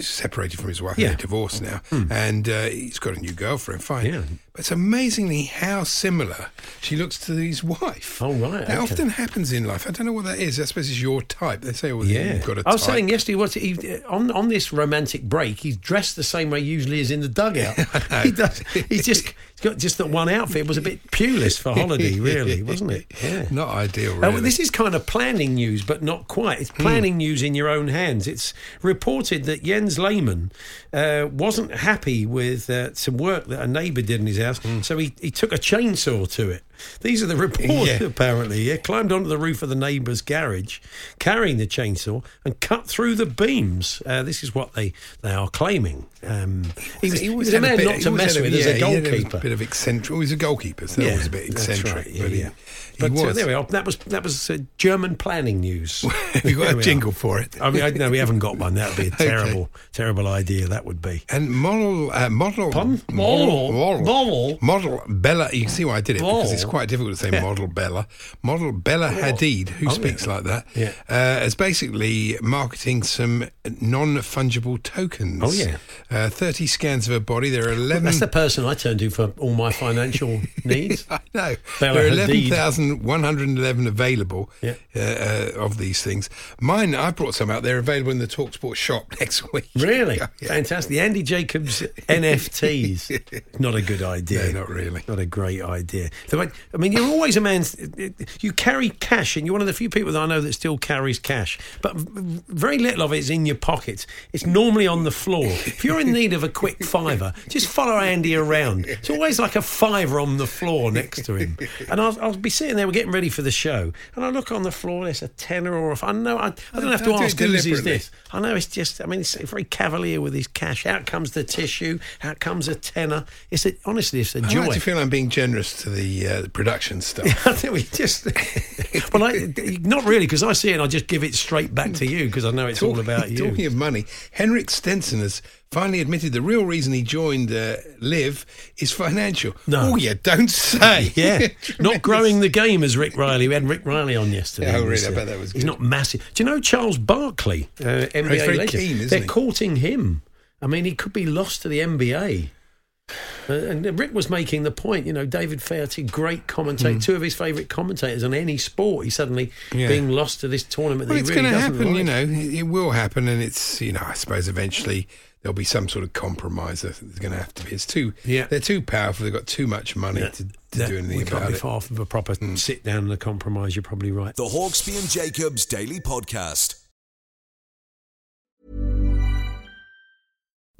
S4: separated from his wife.
S3: Yeah.
S4: They're divorced now, and uh, he's got a new girlfriend. Fine.
S3: Yeah.
S4: But it's amazingly how similar she looks to his wife.
S3: Oh, right,
S4: That
S3: okay.
S4: often happens in life. I don't know what that is. I suppose it's your type. They say, well,
S3: Yeah,
S4: you've got a
S3: I was
S4: type.
S3: saying yesterday, what he, on on this romantic break, he's dressed the same way usually as in the dugout. he does. He's just just that one outfit. Was a bit pewless for holiday, really, wasn't it? Yeah.
S4: Not ideal,
S3: Oh,
S4: really.
S3: well, this is kind of planning news, but not quite. It's planning news in your own hands. It's reported that Jens Lehmann uh, wasn't happy with uh, some work that a neighbour did in his house, so he, he took a chainsaw to it. These are the reports,
S4: Yeah.
S3: apparently. He climbed onto the roof of the neighbour's garage, carrying the chainsaw, and cut through the beams. Uh, this is what they, they are claiming. Um, he was, he was a
S4: had
S3: man
S4: bit-
S3: not to mess with
S4: yeah,
S3: as a
S4: he
S3: goalkeeper.
S4: bit of eccentric. Well, he's a goalkeeper, so that was a bit eccentric.
S3: right, yeah,
S4: but he,
S3: yeah.
S4: he
S3: But uh, there we are. That was that was uh, German planning news.
S4: You got a
S3: we
S4: jingle
S3: are.
S4: for it?
S3: I mean, I, no, we haven't got one. That would be a
S4: Okay.
S3: terrible, terrible idea. That would be.
S4: And model, uh, model,
S3: Pardon? Model? Model?
S4: model Bella. You can see why I did it because it's
S3: Model?
S4: Quite difficult to say model Bella. Model Bella Hadid, who
S3: Oh,
S4: speaks
S3: yeah.
S4: like that,
S3: Yeah.
S4: uh, is basically marketing some non-fungible tokens.
S3: Oh, yeah.
S4: uh, thirty scans of her body. There are eleven.
S3: That's the person I turn to for all my financial needs.
S4: I know.
S3: Bella
S4: there are 11,111 available
S3: Yeah.
S4: uh, of these things. Mine, I brought some out. They're available in the Talksport shop next week.
S3: Really?
S4: Yeah, yeah.
S3: Fantastic. The Andy Jacobs NFTs. Not a good idea.
S4: No, not really.
S3: Not a great idea. The way- I mean, you're always a man. You carry cash, and you're one of the few people that I know that still carries cash. But very little of it is in your pockets. It's normally on the floor. If you're in need of a quick fiver, just follow Andy around. It's always like a fiver on the floor next to him. And I'll, I'll be sitting there, we're getting ready for the show, and I look on the floor. There's a tenner or a. I know. I, I don't have to
S4: Don't do it
S3: ask whose is this. I know it's just. I mean, it's very cavalier with his cash. Out comes the tissue. Out comes a tenner. It's a, honestly, it's a
S4: I
S3: joy.
S4: I like to feel I'm being generous to the uh, production stuff.
S3: I think we just. well, I, not really, because I see it and I just give it straight back to you because I know it's all about you.
S4: Talking of money, Henrik Stenson has finally admitted the real reason he joined uh, LIV is financial.
S3: No.
S4: Oh, yeah, don't say.
S3: Yeah, not growing the game as Rick Reilly. We had Rick Reilly on yesterday.
S4: Oh, really? I
S3: uh,
S4: bet that was
S3: He's not massive. Do you know Charles Barkley, uh, NBA legend?
S4: keen,
S3: They're
S4: he?
S3: courting him. I mean, he could be lost to the NBA. Uh, and Rick was making the point, you know, David Feherty, great commentator, two of his favourite commentators on any sport. He's suddenly.
S4: Yeah.
S3: being lost to this tournament
S4: Well,
S3: that
S4: it's
S3: really
S4: going to happen,
S3: like.
S4: you know. It, it will happen, and it's, you know, I suppose eventually there'll be some sort of compromise. that There's going to have to be. It's too,
S3: Yeah.
S4: they're too powerful. They've got too much money to, to
S3: That-
S4: do anything
S3: we can't
S4: about
S3: be
S4: it.
S3: Far from a proper sit down and a compromise. You're probably right.
S2: The Hawksbee and Jacobs Daily Podcast.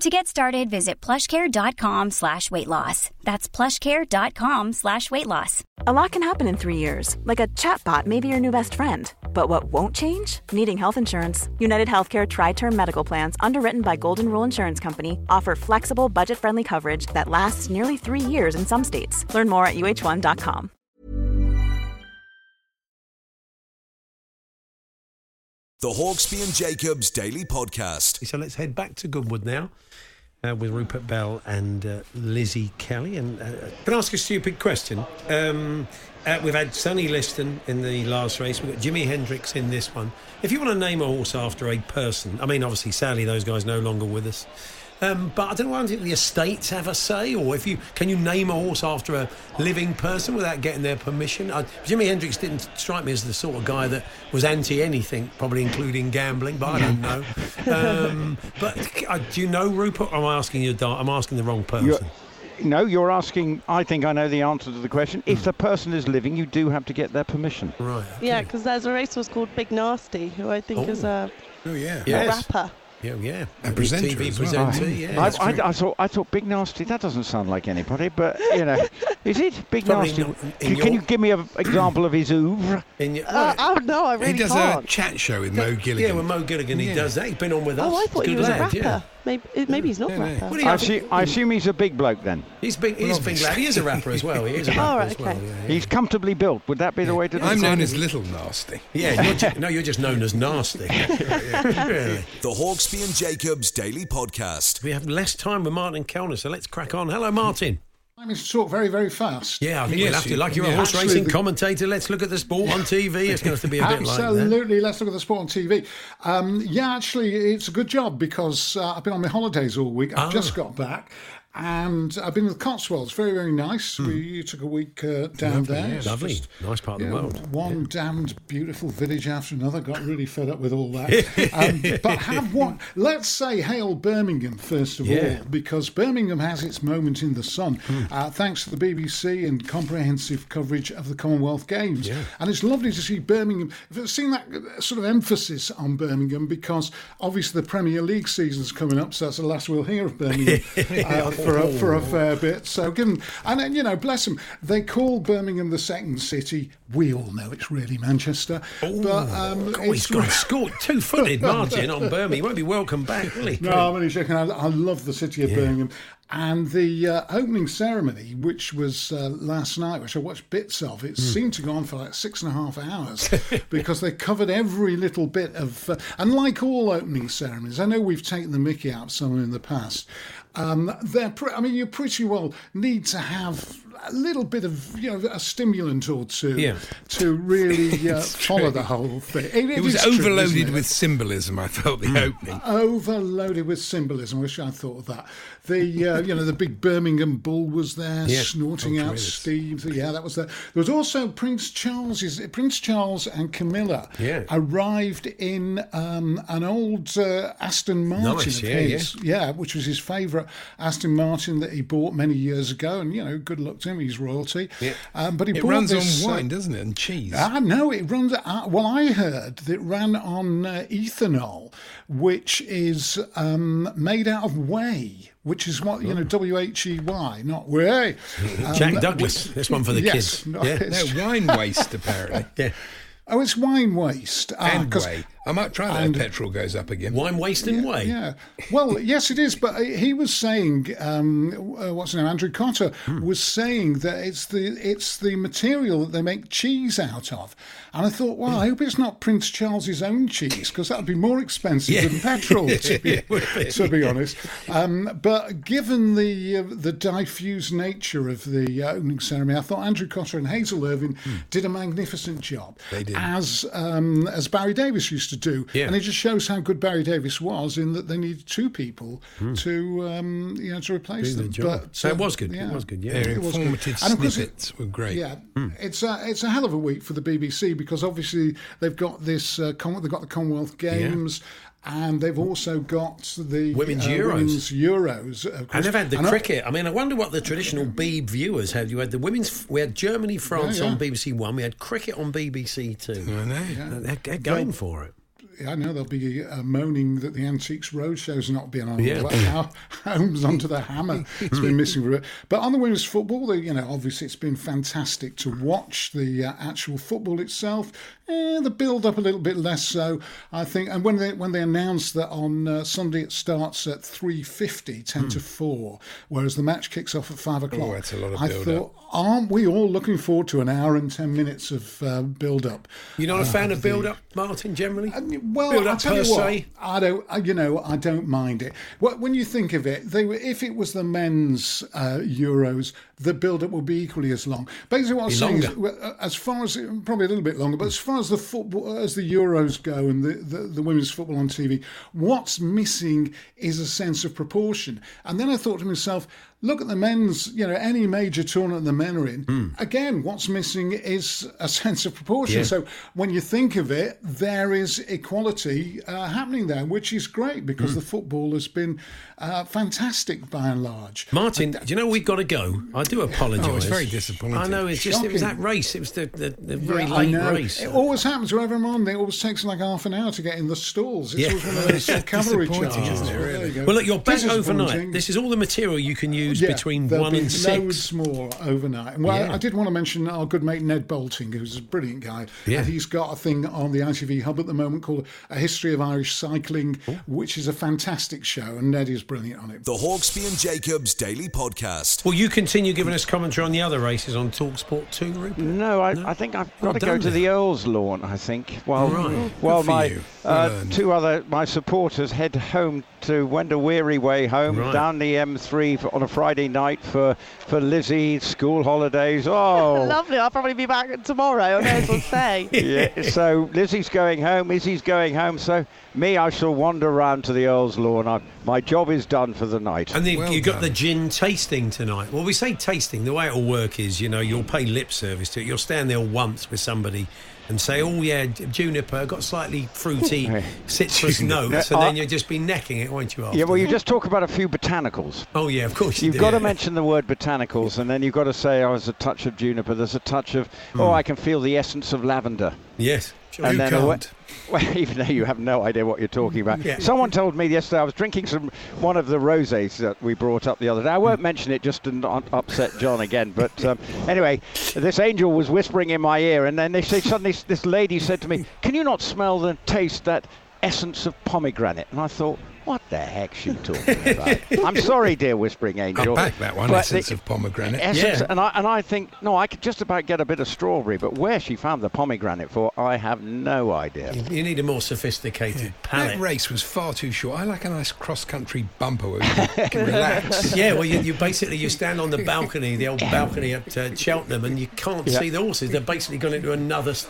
S8: To get started, visit plushcare.com slash weight loss. That's plushcare.com slash weight loss.
S9: A lot can happen in three years, like a chatbot may be your new best friend. But what won't change? Needing health insurance. United Healthcare Tri Term Medical Plans, underwritten by Golden Rule Insurance Company, offer flexible, budget friendly coverage that lasts nearly three years in some states. Learn more at uh1.com.
S2: The Hawksbee and Jacobs Daily Podcast.
S3: So let's head back to Goodwood now uh, with Rupert Bell and uh, Lizzie Kelly. And uh, can I ask a stupid question? Um, uh, we've had Sonny Liston in the last race. We've got Jimi Hendrix in this one. If you want to name a horse after a person, I mean, obviously, sadly, those guys no longer with us. Um, but I don't know. I think the estates have a say, or if you can you name a horse after a living person without getting their permission. I, Jimi Hendrix didn't strike me as the sort of guy that was anti anything, probably including gambling. But I don't know. Um, but uh, do you know Rupert? Or am I asking you? I'm asking the wrong person.
S5: You're- No, you're asking. I think I know the answer to the question. If the person is living, you do have to get their permission.
S3: Right.
S6: Yeah, because there's a racehorse called Big Nasty, who I think is a,
S4: Oh, yeah.
S6: a rapper.
S3: Yeah, yeah.
S4: A presenter
S3: TV
S4: as well.
S3: presenter, yeah.
S5: I, I. I thought I thought Big Nasty. That doesn't sound like anybody, but you know, is it Big Nasty?
S3: not in
S5: Can,
S3: your-
S5: can you give me an example of his ouvre?
S3: In your-
S6: Uh, oh no, I really
S4: he does
S6: can't.
S4: a chat show with Mo Gilligan.
S3: Yeah,
S4: Gilligan.
S3: with Mo Gilligan, he
S4: Yeah.
S3: does that. He's been on with us.
S6: oh, I thought he was a rapper.
S3: yeah.
S6: Maybe, maybe he's not
S4: No,
S6: a
S4: no.
S6: rapper.
S3: What do you
S5: I, assume, I assume he's a big bloke then.
S3: He's big. He's big lad. He is a rapper as well. He is a rapper
S6: Oh, right,
S3: as well.
S6: okay.
S3: Yeah, yeah.
S5: He's comfortably built. Would that be the way to
S4: do
S5: it?
S4: I'm known
S5: him?
S4: as Little Nasty.
S3: Yeah, you're ju- no, you're just known as nasty. really.
S2: The Hawksbee and Jacobs Daily Podcast.
S3: We have less time with Martin Kelner, so let's crack on. Hello, Martin.
S10: I mean, to talk very, very fast.
S3: Yeah, I think
S4: Yes,
S3: we'll have to. Like you're a horse racing
S10: the-
S3: commentator, let's look at the sport on TV. It's going to have to be a bit like that.
S10: Absolutely. Let's look at the sport on TV. Um, yeah, actually, it's a good job because uh, I've been on my holidays all week. I've
S3: Ah.
S10: just got back. And I've been with Cotswolds. Very, very nice. We took a week uh, down there. It's
S3: Hmm. Lovely.
S10: just,
S3: Nice part of the
S10: know,
S3: world.
S10: One damned beautiful village after another. Got really fed up with all that. um, but have one. Let's say hail Birmingham first of
S3: Yeah.
S10: all, because Birmingham has its moment in the sun,
S3: Hmm.
S10: uh, thanks to the BBC and comprehensive coverage of the Commonwealth Games.
S3: Yeah.
S10: And it's lovely to see Birmingham. I've that uh, sort of emphasis on Birmingham because obviously the Premier League season's coming up, so that's the last we'll hear of Birmingham uh, for a, for a fair bit. So given and then, you know, bless them, they call Birmingham the second city. We all know it's really Manchester, but um,
S3: God, he's
S10: it's
S3: got scored two-footed Martin on Birmingham. He won't be welcome back, will he?
S10: no, I'm only joking. I, I love the city of Birmingham. And the uh, opening ceremony, which was uh, last night, which I watched bits of, it seemed to go on for like six and a half hours because they covered every little bit of. Uh, and like all opening ceremonies, I know we've taken the mickey out of some in the past. Um, they're, pre- I mean, you pretty well need to have a little bit of, you know, a stimulant or two
S3: Yeah.
S10: to really uh, follow
S4: true.
S10: the whole thing.
S4: It, was
S10: is true,
S4: overloaded
S10: it?
S4: with symbolism, I felt, the opening.
S10: overloaded with symbolism. Wish I thought of that. The uh, you know the big Birmingham bull was there,
S3: Yeah.
S10: snorting
S3: Oh,
S10: out. Steve. Yeah, that was there. There was also Prince Charles's Prince Charles and Camilla
S3: Yeah.
S10: arrived in um, an old uh, Aston Martin
S3: Nice,
S10: of
S3: yeah,
S10: his, yeah, which was his favourite Aston Martin that he bought many years ago. And you know, good luck to him. He's royalty.
S3: Yeah.
S10: Um, but he
S4: It runs
S10: this,
S4: on
S10: uh,
S4: wine, doesn't it? And cheese.
S10: Ah, no, it runs. Uh, well, I heard that it ran on uh, ethanol, which is um, made out of whey, which is what you know, W H E Y, not whey. Um,
S3: Jack Douglas. This one for the
S10: yes,
S3: kids.
S10: no,
S3: Yeah.
S4: no, wine waste, apparently.
S3: Yeah.
S10: Oh, it's wine waste. Ah,
S4: and whey. I might try that
S10: and-
S4: if petrol goes up again.
S3: Wine wasting way.
S10: Yeah. Well, yes, it is. But he was saying, um, uh, what's his name? Andrew Cotter
S3: Hmm.
S10: was saying that it's the it's the material that they make cheese out of. And I thought, well, I hope it's not Prince Charles's own cheese because that would be more expensive
S3: Yeah.
S10: than petrol, to be,
S3: be.
S10: to be honest. Um, but given the uh, the diffuse nature of the uh, opening ceremony, I thought Andrew Cotter and Hazel Irvine did a magnificent job.
S4: Hmm. They did.
S10: As um, as Barry Davies used to do,
S3: Yeah.
S10: and it just shows how good Barry Davies was in that they needed two people to um, you know to replace
S3: Hmm. Do
S10: them. But
S3: So it
S10: uh,
S3: was good. Yeah. It was good, yeah.
S10: It good.
S4: informative
S10: And of it-
S4: were great.
S10: yeah, it's a it's a hell of a week for the BBC because obviously they've got this uh, Com- they've got the Commonwealth Games. And they've also got the
S3: Women's
S10: uh,
S3: Euros.
S10: Women's Euros, of
S3: And they've had the
S10: And
S3: cricket. I mean, I wonder what the traditional Beeb viewers had. You had the women's. We had Germany, France
S10: Yeah, yeah.
S3: on BBC One. We had cricket on BBC Two.
S4: I know.
S3: They're, they're going for it.
S10: I know they'll be uh, moaning that the Antiques Roadshow's not been on.
S3: Yeah.
S10: How Holmes onto the hammer. It's been missing for it. But on the women's football, they, you know, obviously it's been fantastic to watch the uh, actual football itself. Eh, the build up a little bit less so, I think. And when they when they announced that on uh, Sunday it starts at 3.50, 10 to 4, whereas the match kicks off at 5 o'clock.
S4: Hmm. that's a lot of
S10: I thought, aren't we all looking forward to an hour and 10 minutes of uh, build up?
S3: You're not a
S10: Uh,
S3: fan of build up, Martin, generally?
S10: well,
S3: build up
S10: tell
S3: per
S10: you what,
S3: se.
S10: I don't. I, you know, I don't mind it. When you think of it, they were. If it was the men's uh, Euros, the build-up will be equally as long. Basically, what I'm saying is,
S3: longer.
S10: uh, as far as probably a little bit longer, but as far as the football, as the Euros go, and the, the, the women's football on TV, what's missing is a sense of proportion. And then I thought to myself. Look at the men's, you know, any major tournament the men are in. Again, what's missing is a sense of proportion.
S3: Yeah.
S10: So when you think of it, there is equality uh, happening there, which is great because the football has been uh, fantastic by and large.
S3: Martin, do you know we've got to go? I do apologise.
S4: Oh, it's very disappointing.
S3: I know it's just it was that race. It was the the, the very
S10: Yeah,
S3: late race.
S10: It always happens wherever I'm on. It always takes like half an hour to get in the stalls. It's
S3: Yeah.
S10: always one of those
S4: It's
S10: cavalry
S4: disappointing,
S10: charges.
S4: isn't it,
S10: Well,
S4: really?
S10: there you.
S3: Well, look, you're back overnight. This is all the material you can use
S10: Yeah,
S3: between
S10: there'll
S3: one
S10: be
S3: and
S10: loads
S3: six.
S10: more overnight. And Well,
S3: Yeah.
S10: I did want to mention our good mate Ned Boulting, who's a brilliant guy.
S3: Yeah.
S10: And he's got a thing on the ITV Hub at the moment called A History of Irish Cycling,
S3: Oh.
S10: which is a fantastic show. And Ned is brilliant on it.
S2: The Hawksbee and Jacobs Daily Podcast.
S3: Will you continue giving us commentary on the other races on Talksport 2, Rupert?
S5: No, I, I think I've
S3: Well
S5: got to go to
S3: then.
S5: the Earl's Lawn. I think. While
S3: Right.
S5: while my uh, two other my supporters head home to wend a weary way home
S3: Right.
S5: down the M3 for, on a Friday night for for Lizzie's school holidays. Oh,
S6: Lovely. I'll probably be back tomorrow. I may as well say.
S5: yeah. So Lizzie's going home. Izzy's going home. So me, I shall wander around to the Earl's Lawn. I, my job is done for the night.
S3: And then
S4: Well
S3: you've got the gin tasting tonight. Well, we say tasting. The way it'll work is, you know, you'll pay lip service to it. You'll stand there once with somebody and say, "Oh yeah, juniper got slightly fruity citrus notes," and
S5: Uh,
S3: then you'll just be necking it, won't you? After?
S5: yeah, well, you just talk about a few botanicals.
S3: Oh yeah, of course you
S5: You've
S3: do.
S5: got to mention the word botanicals, and then you've got to say, "Oh, there's a touch of juniper. There's a touch of, oh, I can feel the essence of lavender."
S3: Yes. Sure.
S5: And then away-? Well, even though you have no idea what you're talking about.
S3: Yeah.
S5: Someone told me yesterday I was drinking some one of the rosés that we brought up the other day. I won't mention it just to not upset John again. But um, anyway, this angel was whispering in my ear, and then they say suddenly this lady said to me, "Can you not smell and taste that essence of pomegranate?" And I thought. What the heck's she talking about? I'm sorry, dear whispering angel.
S4: I'll back that one.
S5: but
S4: Essence
S5: the-
S4: of pomegranate.
S5: Essence,
S3: Yeah.
S5: and I and I think no, I could just about get a bit of strawberry, but where she found the pomegranate for, I have no idea.
S3: You need a more sophisticated palate.
S4: That race was far too short. I like a nice cross-country bumper where you can relax.
S3: Yeah, well, you, you basically you stand on the balcony, the old balcony at uh, Cheltenham, and you can't
S5: Yeah.
S3: see the horses. They've basically gone into another, s-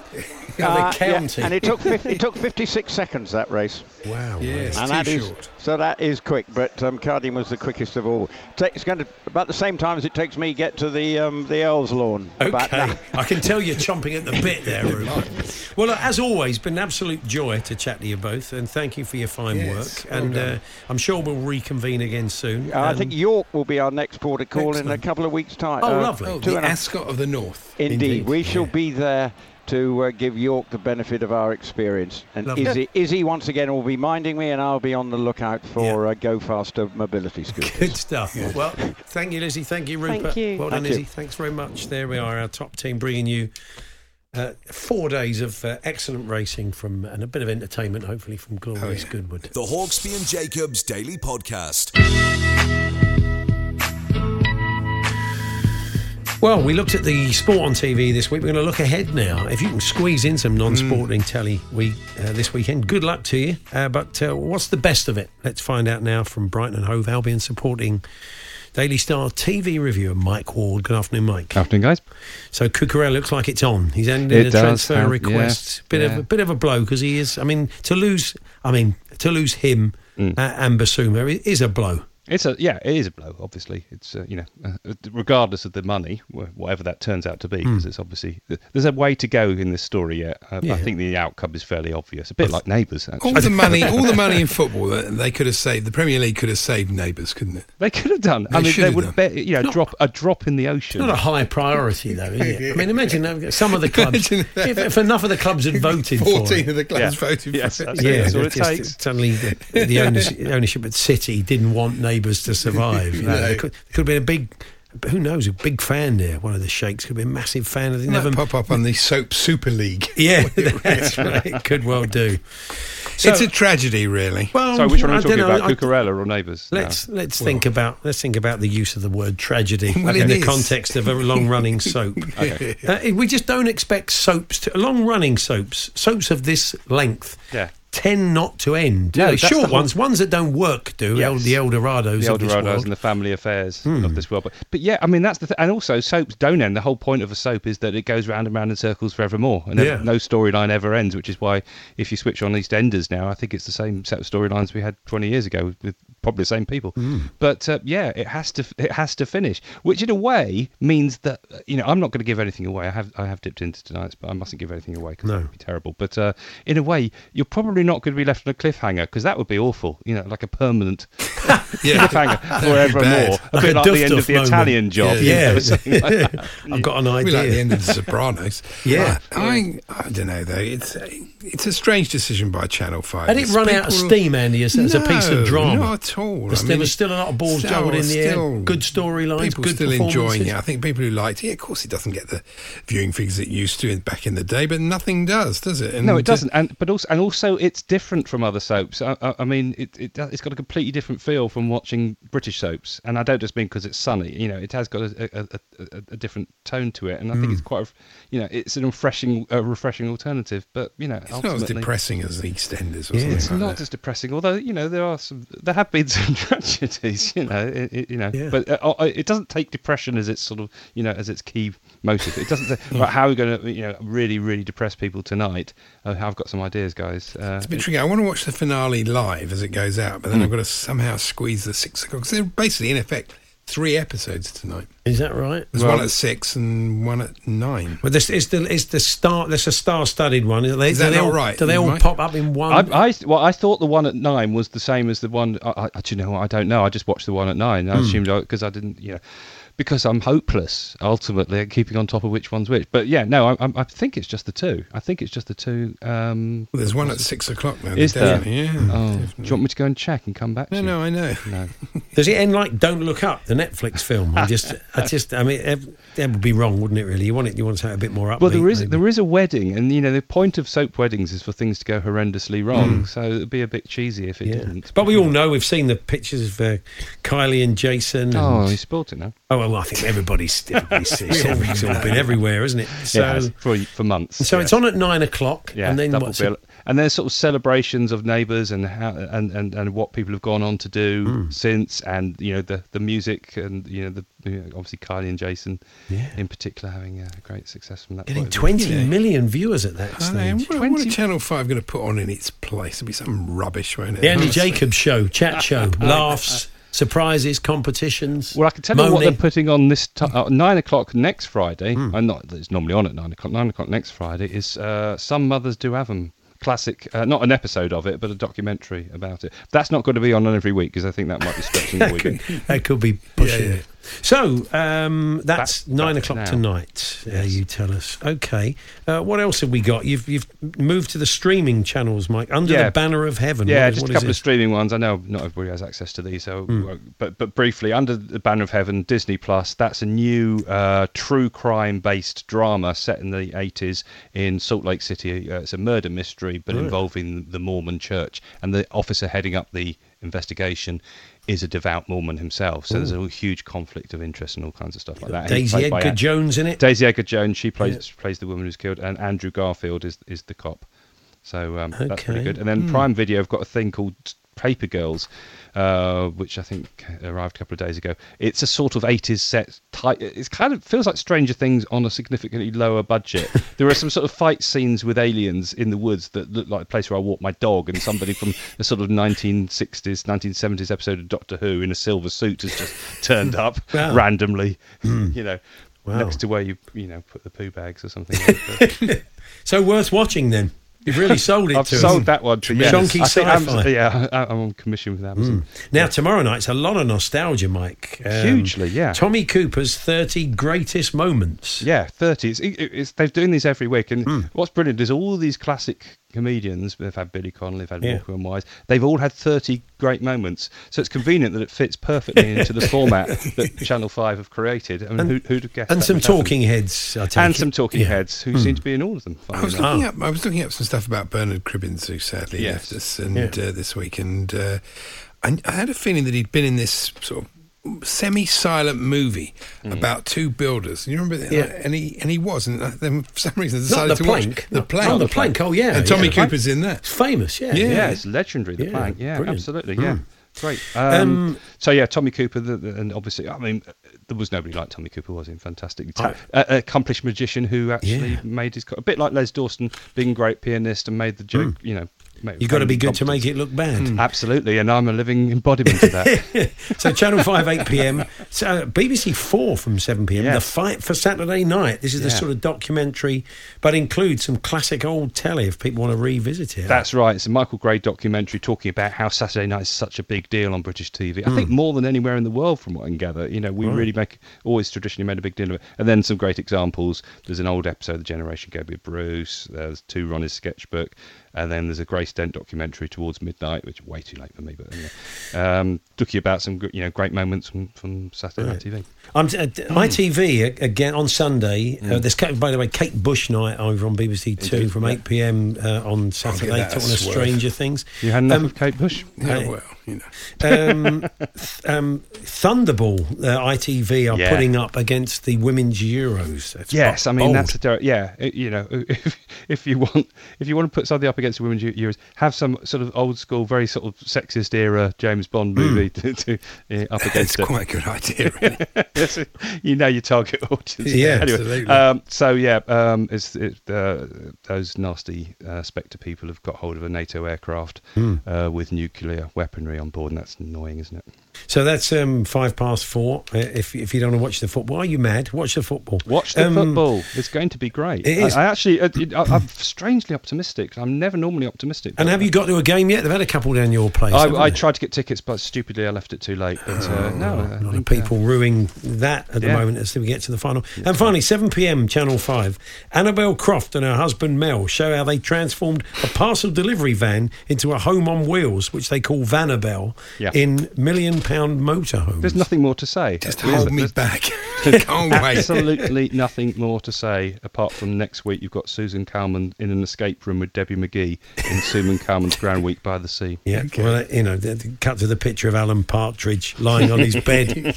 S3: another
S5: Uh, yeah,
S3: county.
S5: and it took it took 56 seconds that race,
S3: wow.
S4: Yes,
S5: and
S4: too
S5: that is
S4: short.
S5: So that is quick. But um, Cardigan was the quickest of all. Ta- It's going to about the same time as it takes me get to the um, the Earls Lawn.
S3: Okay. I can tell you're chomping at the bit there, Rupert. Well, as always, been an absolute joy to chat to you both, and thank you for your fine
S4: Yes,
S3: work.
S4: well
S3: and uh, I'm sure we'll reconvene again soon.
S5: Uh, I think York will be our next port of call in a couple of weeks' time.
S3: Oh,
S5: Uh,
S3: lovely.
S4: Oh,
S5: two
S4: the ascot of the north.
S5: Indeed,
S3: Indeed,
S5: we shall
S3: yeah.
S5: be there to uh, give York the benefit of our experience. And
S3: Lovely.
S5: Izzy, Izzy, once again, will be minding me, and I'll be on the lookout for uh, Go Faster mobility scooters.
S3: Good stuff. Well, thank you, Lizzie. Thank you,
S6: Thank
S3: Rupert.
S6: you.
S3: Well done,
S5: Thank you.
S3: Izzy. Thanks very much. There we are, our top team, bringing you uh, four days of uh, excellent racing from and a bit of entertainment, hopefully, from Glorious Goodwood.
S2: The Hawksbee and Jacobs Daily Podcast.
S3: Well, we looked at the sport on TV this week. We're going to look ahead now. If you can squeeze in some non-sporting telly week uh, this weekend, good luck to you. Uh, but uh, what's the best of it? Let's find out now from Brighton and Hove Albion supporting Daily Star TV reviewer Mike Ward. Good afternoon, Mike.
S11: Afternoon, guys.
S3: So Cucurella looks like it's on. He's ended
S11: It
S3: a transfer
S11: have-
S3: request.
S11: yes,
S3: bit of a bit of a blow because he is. I mean, to lose. I mean, to lose him
S11: Mm.
S3: uh, and Bissouma is a blow.
S11: It's a yeah, it is a blow. Obviously, it's uh, you know, uh, regardless of the money, whatever that turns out to be, because
S3: Hmm.
S11: it's obviously there's a way to go in this story yet. Uh,
S3: Yeah.
S11: I think the outcome is fairly obvious. A bit like Neighbours, actually.
S4: All the money, all the money in football that they could have saved. The Premier League could have saved neighbours, couldn't it?
S11: They could have done. I
S4: They
S11: mean,
S4: should
S11: they would
S4: done.
S11: bet you know drop a drop in the ocean.
S3: Not a high priority, though, is it? I mean, imagine some of the clubs, if, if enough of the clubs had voted for
S4: Fourteen
S3: it.
S4: of the clubs
S11: Yeah.
S4: voted
S11: Yes,
S4: for it.
S11: that's
S3: Yeah,
S11: That's all it takes.
S3: suddenly the, the ownership, ownership at City didn't want neighbours to survive. You know,
S4: No.
S3: there could, there could have been a big, who knows, a big fan there. One of the sheikhs could be a massive fan of the never.
S4: pop up on the soap Super League.
S3: Yeah, that's right. It could well do. So,
S4: it's a tragedy, really.
S3: well,
S11: So which one are
S3: I
S11: we talking
S3: know,
S11: about,
S3: I-
S11: Cucurella or Neighbours?
S3: Let's let's think about let's think about the use of the word tragedy
S4: Well,
S3: in the
S4: is.
S3: context of a long-running soap. Uh, we just don't expect soaps, to, long-running soaps, soaps of this length,
S11: Yeah.
S3: Tend not to end.
S11: No,
S3: they?
S11: that's the
S3: short
S11: whole-
S3: ones, ones that don't work, do El,
S11: Yes.
S3: the Eldorados
S11: the
S3: of this
S11: Eldorados and the family affairs
S3: Hmm.
S11: of this world. But, but yeah, I mean that's the th- and also soaps don't end. The whole point of a soap is that it goes round and round in circles forevermore, and
S3: Yeah.
S11: no storyline ever ends. Which is why if you switch on EastEnders now, I think it's the same set of storylines we had 20 years ago with, probably the same people.
S3: Hmm.
S11: But uh, yeah, it has to it has to finish, which in a way means that uh, you know I'm not going to give anything away. I have I have dipped into tonight's, but I mustn't give anything away because
S3: No.
S11: that would be terrible. But uh, in a way, you're probably not going to be left on a cliffhanger because that would be awful. You know, like a permanent
S4: Yeah.
S11: cliffhanger forevermore.
S4: bad.
S11: A
S3: Like
S11: bit
S3: a
S11: like the end of the
S3: moment.
S11: Italian job. you
S3: Yeah,
S11: know, like.
S3: I've got an idea.
S4: We like the end of The Sopranos.
S3: Yeah.
S4: I, I, don't know though. It's a, it's a strange decision by Channel Five.
S3: Had it
S4: It's
S3: run out of steam, Andy, as, as a piece of drama?
S4: Not at all.
S3: There's- there
S4: mean,
S3: was still a lot of balls
S4: still-
S3: juggled in the air. Good storylines,
S4: People
S3: good
S4: still enjoying it. I think people who liked it. Of course, it doesn't get the viewing figures it used to in- back in the day, but nothing does, does it?
S11: no, it uh, doesn't. And but also, and also, it's different from other soaps. I, I, I mean, it, it, it's got a completely different feel from watching British soaps. And I don't just mean because it's sunny. You know, it has got a, a, a, a, different tone to it. And I think
S4: Hmm.
S11: it's quite, a, you know, it's an refreshing, a refreshing alternative. But you know,
S4: It's not as depressing as EastEnders or
S3: Yeah.
S4: something
S11: It's
S4: like
S11: not
S4: that.
S11: as depressing, although you know there are some. There have been some tragedies, you know, it, it- you know.
S3: Yeah.
S11: But uh, uh, it doesn't take depression as its sort of, you know, as its key motive. It doesn't say, right, how are we going to, you know, really, really depress people tonight? Uh, I've got some ideas, guys. Uh,
S4: It's a bit tricky. I want to watch the finale live as it goes out, but then hmm. I've got to somehow squeeze the six o'clock. Because they're basically, in effect, three episodes tonight.
S3: Is that right?
S4: There's
S11: Well-
S4: one at six and one at nine.
S3: Well, this is the is the star. That's a star-studded one. Is, they,
S4: Is that
S3: they
S4: not
S3: all,
S4: right,
S3: Do they all
S4: Mike?
S3: pop up in one?
S11: I, I, well, I thought the one at nine was the same as the one. I, I, Do you know? I don't know. I just watched the one at nine. I hmm. assumed because I didn't, you know, because I'm hopeless ultimately at keeping on top of which one's which. But yeah, no, I, I, think it's just the two. I think it's just the two. Um,
S4: Well, there's one at six o'clock now.
S11: Is there?
S4: Yeah.
S11: oh, do you want me to go and check and come back?
S4: No,
S11: to
S4: no, I know.
S11: no.
S3: Does it end like "Don't Look Up," the Netflix film? I just, I just, I mean, that would be wrong, wouldn't it? Really, you want it, you want something a bit more upbeat.
S11: Well, there is
S3: maybe.
S11: there is a wedding, and you know the point of soap weddings is for things to go horrendously wrong. So it'd be a bit cheesy if it
S3: Yeah.
S11: didn't.
S3: But we all know we've seen the pictures of uh, Kylie and Jason. And,
S11: Oh, you spoilt it now.
S3: oh, well, I think everybody's, everybody's it's, every- it's all been everywhere, isn't it? So,
S11: it has, for for months.
S3: so
S11: yeah.
S3: it's on at nine o'clock,
S11: Yeah,
S3: and then
S11: double
S3: what's
S11: bill. And there's sort of celebrations of neighbours and how and, and, and what people have gone on to do
S3: Hmm.
S11: since, and you know the the music and you know the you know, obviously Kylie and Jason
S3: Yeah.
S11: in particular having a great success from that.
S3: getting
S11: point of view.
S3: twenty
S4: Yeah.
S3: million viewers at that
S4: I know.
S3: stage.
S4: What, what are Channel 5 going to put on in its place? It'll be some rubbish, won't it?
S3: The Andy Jacobs show, chat show, laughs, surprises, competitions.
S11: Well, I can tell you what they're putting on this t- uh, nine o'clock next Friday. And not it's normally on at nine o'clock. Nine o'clock next Friday is uh, some mothers do have them. Classic, uh, not an episode of it, but a documentary about it. That's not going to be on every week because I think that might be stretching the
S3: that,
S11: week.
S3: could, that could be pushing
S4: yeah.
S3: it. So um, that's
S11: Back-
S3: nine
S11: back
S3: o'clock
S11: now.
S3: tonight. Uh, you tell us. Okay. Uh, what else have we got? You've you've moved to the streaming channels, Mike, under
S11: Yeah.
S3: the banner of heaven.
S11: Yeah,
S3: What
S11: just
S3: what
S11: a couple of streaming ones. I know not everybody has access to these, so uh, but but briefly, under the banner of heaven, Disney Plus. That's a new uh, true crime-based drama set in the 80s in Salt Lake City. Uh, it's a murder mystery, but involving the Mormon Church, and the officer heading up the investigation is a devout Mormon himself. So there's a huge conflict of interest and all kinds of stuff like that.
S3: Daisy
S11: by
S3: Edgar Jones in it.
S11: Daisy Edgar Jones. She plays plays the woman who's killed, and Andrew Garfield is is the cop. So um, that's pretty good. And then
S4: Hmm.
S11: Prime Video have got a thing called Paper Girls, uh, which I think arrived a couple of days ago. It's a sort of 80s set. Type, it's kind of feels like Stranger Things on a significantly lower budget. there are some sort of fight scenes with aliens in the woods that look like a place where I walk my dog, and somebody from a sort of 1960s, 1970s episode of Doctor Who in a silver suit has just turned up
S3: Wow.
S11: randomly.
S3: Hmm.
S11: You know.
S3: Wow.
S11: Next to where you you know put the poo bags or something. Like that.
S3: So worth watching then. You've really sold it
S11: I've
S3: to us.
S11: sold that one to yeah.
S3: Chunky sci-fi.
S11: Yeah, I'm on commission with Amazon.
S3: Now tomorrow night's a lot of nostalgia, Mike. Um,
S11: Hugely, yeah.
S3: Tommy Cooper's 30 greatest moments.
S11: Yeah, thirty. It's, it- it's, they're doing these every week, and
S3: Hmm.
S11: what's brilliant is all these classic comedians. They've had Billy Connolly, they've had
S3: Yeah.
S11: Walker and Wise. They've all had thirty great moments, so it's convenient that it fits perfectly into the format that Channel Five have created. I mean,
S3: And-
S11: who, who'd have guessed?
S3: And
S11: that
S3: some
S11: would happen?
S3: talking heads. I take
S11: and
S3: it.
S11: some talking
S3: Yeah.
S11: heads who
S3: Hmm.
S11: seem to be in all of them.
S4: I was
S11: enough.
S4: looking up. I was looking up some stuff about Bernard Cribbins, who sadly
S11: Yes.
S4: left us, and
S11: Yeah.
S4: uh, this week, and uh, I, I had a feeling that he'd been in this sort of semi-silent movie about two builders. You remember that?
S3: Yeah.
S4: And he and he was, and uh, then for some reason I
S3: Not
S4: decided
S3: the
S4: to
S3: plank.
S4: watch the
S3: Not-
S4: plank.
S3: oh, the plank. Oh, yeah.
S4: And Tommy
S3: yeah.
S4: Cooper's in that.
S3: It's famous, yeah.
S4: Yeah.
S11: Yeah, it's legendary. The
S3: Yeah,
S11: plank. Yeah,
S3: brilliant.
S11: absolutely. Yeah,
S3: Mm.
S11: great. Um,
S3: Um,
S11: so yeah, Tommy Cooper, the, the, and obviously, I mean, there was nobody like Tommy Cooper, was he? Fantastic, Ta- uh, accomplished magician who actually
S3: Yeah.
S11: made his co- a bit like Les Dawson, being a great pianist and made the joke. You know, made-
S3: You've got to be good to make it look bad.
S11: Absolutely, and I'm a living embodiment of that.
S3: so Channel 5, 8 p.m. So BBC 4 from 7 p.m.
S11: Yeah.
S3: The Fight for Saturday Night. This is the sort of documentary, but includes some classic old telly if people want to revisit it.
S11: That's right. It's a Michael Grade documentary talking about how Saturday night is such a big deal on British TV. I think hmm. more than anywhere in the world, from what I can gather. You know, we
S3: Right.
S11: really make always traditionally made a big deal of it. And then some great examples. There's an old episode, The Generation Go with Bruce. There's two Ronnie's sketchbook, and then there's a Grace Dent documentary towards midnight, which is way too late for me. But anyway, um, talking about some you know great moments from, from Saturday Night TV.
S3: I'm t- uh, d- ITV uh, again on Sunday. Uh,
S11: Mm.
S3: there's, by the way, Kate Bush night over on BBC Two
S11: Indeed,
S3: from
S11: yeah.
S3: 8 p.m. Uh, on Saturday,
S4: that a
S3: talking of. Stranger Things.
S11: You had enough
S3: Um,
S11: of Kate Bush?
S4: Yeah,
S3: Uh,
S4: well, you know.
S3: um, th- um, Thunderball, uh, ITV are
S11: Yeah.
S3: putting up against the women's Euros. That's
S11: Yes, I mean
S3: bold.
S11: that's a direct, yeah. it- You know, if, if you want if you want to put something up against the women's Euros, have some sort of old school, very sort of sexist era James Bond movie to, to uh, up
S4: It's
S11: against it.
S4: quite a good idea, really.
S11: You know your target audience.
S3: Yeah,
S11: anyway,
S4: absolutely.
S11: Um, so yeah, um, it's, it, uh, those nasty uh, Spectre people have got hold of a NATO aircraft
S3: Hmm.
S11: uh, with nuclear weaponry on board, and that's annoying, isn't it?
S3: So that's um, five past four. Uh, if if you don't want to watch the football, are you mad? Watch the football.
S11: Watch the
S3: Um,
S11: football. It's going to be great.
S3: it is.
S11: I, I actually, uh, I, I'm strangely optimistic. I'm never normally optimistic.
S3: And have you got to a game yet? They've had a couple down your place.
S11: I, I tried to get tickets, but stupidly I left it too late. But uh, no, I
S3: a lot of
S11: think, uh,
S3: people ruining that at the
S11: yeah.
S3: moment as we get to the final. And finally, 7 p.m. Channel 5. Annabel Croft and her husband Mel show how they transformed a parcel delivery van into a home on wheels, which they call Vanabelle,
S11: Yeah.
S3: in million pound motorhomes.
S11: There's nothing more to say.
S4: Just hold
S11: isn't.
S4: me
S11: There's
S4: back. Can't wait.
S11: Absolutely nothing more to say apart from next week you've got Susan Calman in an escape room with Debbie McGee in Susan Calman's Grand Week by the Sea.
S3: Yeah, well, you know, the, the- cut to the picture of Alan Partridge lying on his bed,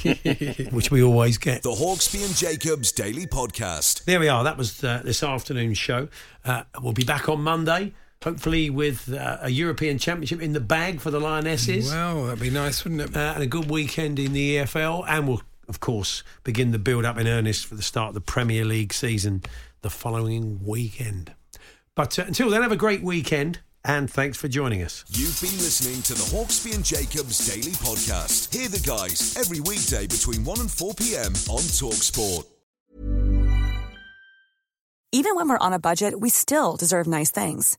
S3: which we always get.
S2: The Hawksbee and Jacobs Daily Podcast.
S3: There we are. That was uh, this afternoon's show. Uh, we'll be back on Monday, hopefully with uh, a European Championship in the bag for the Lionesses.
S4: Well, that'd be nice, wouldn't it?
S3: uh, and a good weekend in the EFL, and we'll of course begin the build up in earnest for the start of the Premier League season the following weekend. But uh, until then, have a great weekend, and thanks for joining us.
S2: You've been listening to the Hawksbee and Jacobs Daily Podcast. Hear the guys every weekday between 1 and 4 p.m. on Talksport.
S12: Even when we're on a budget, we still deserve nice things.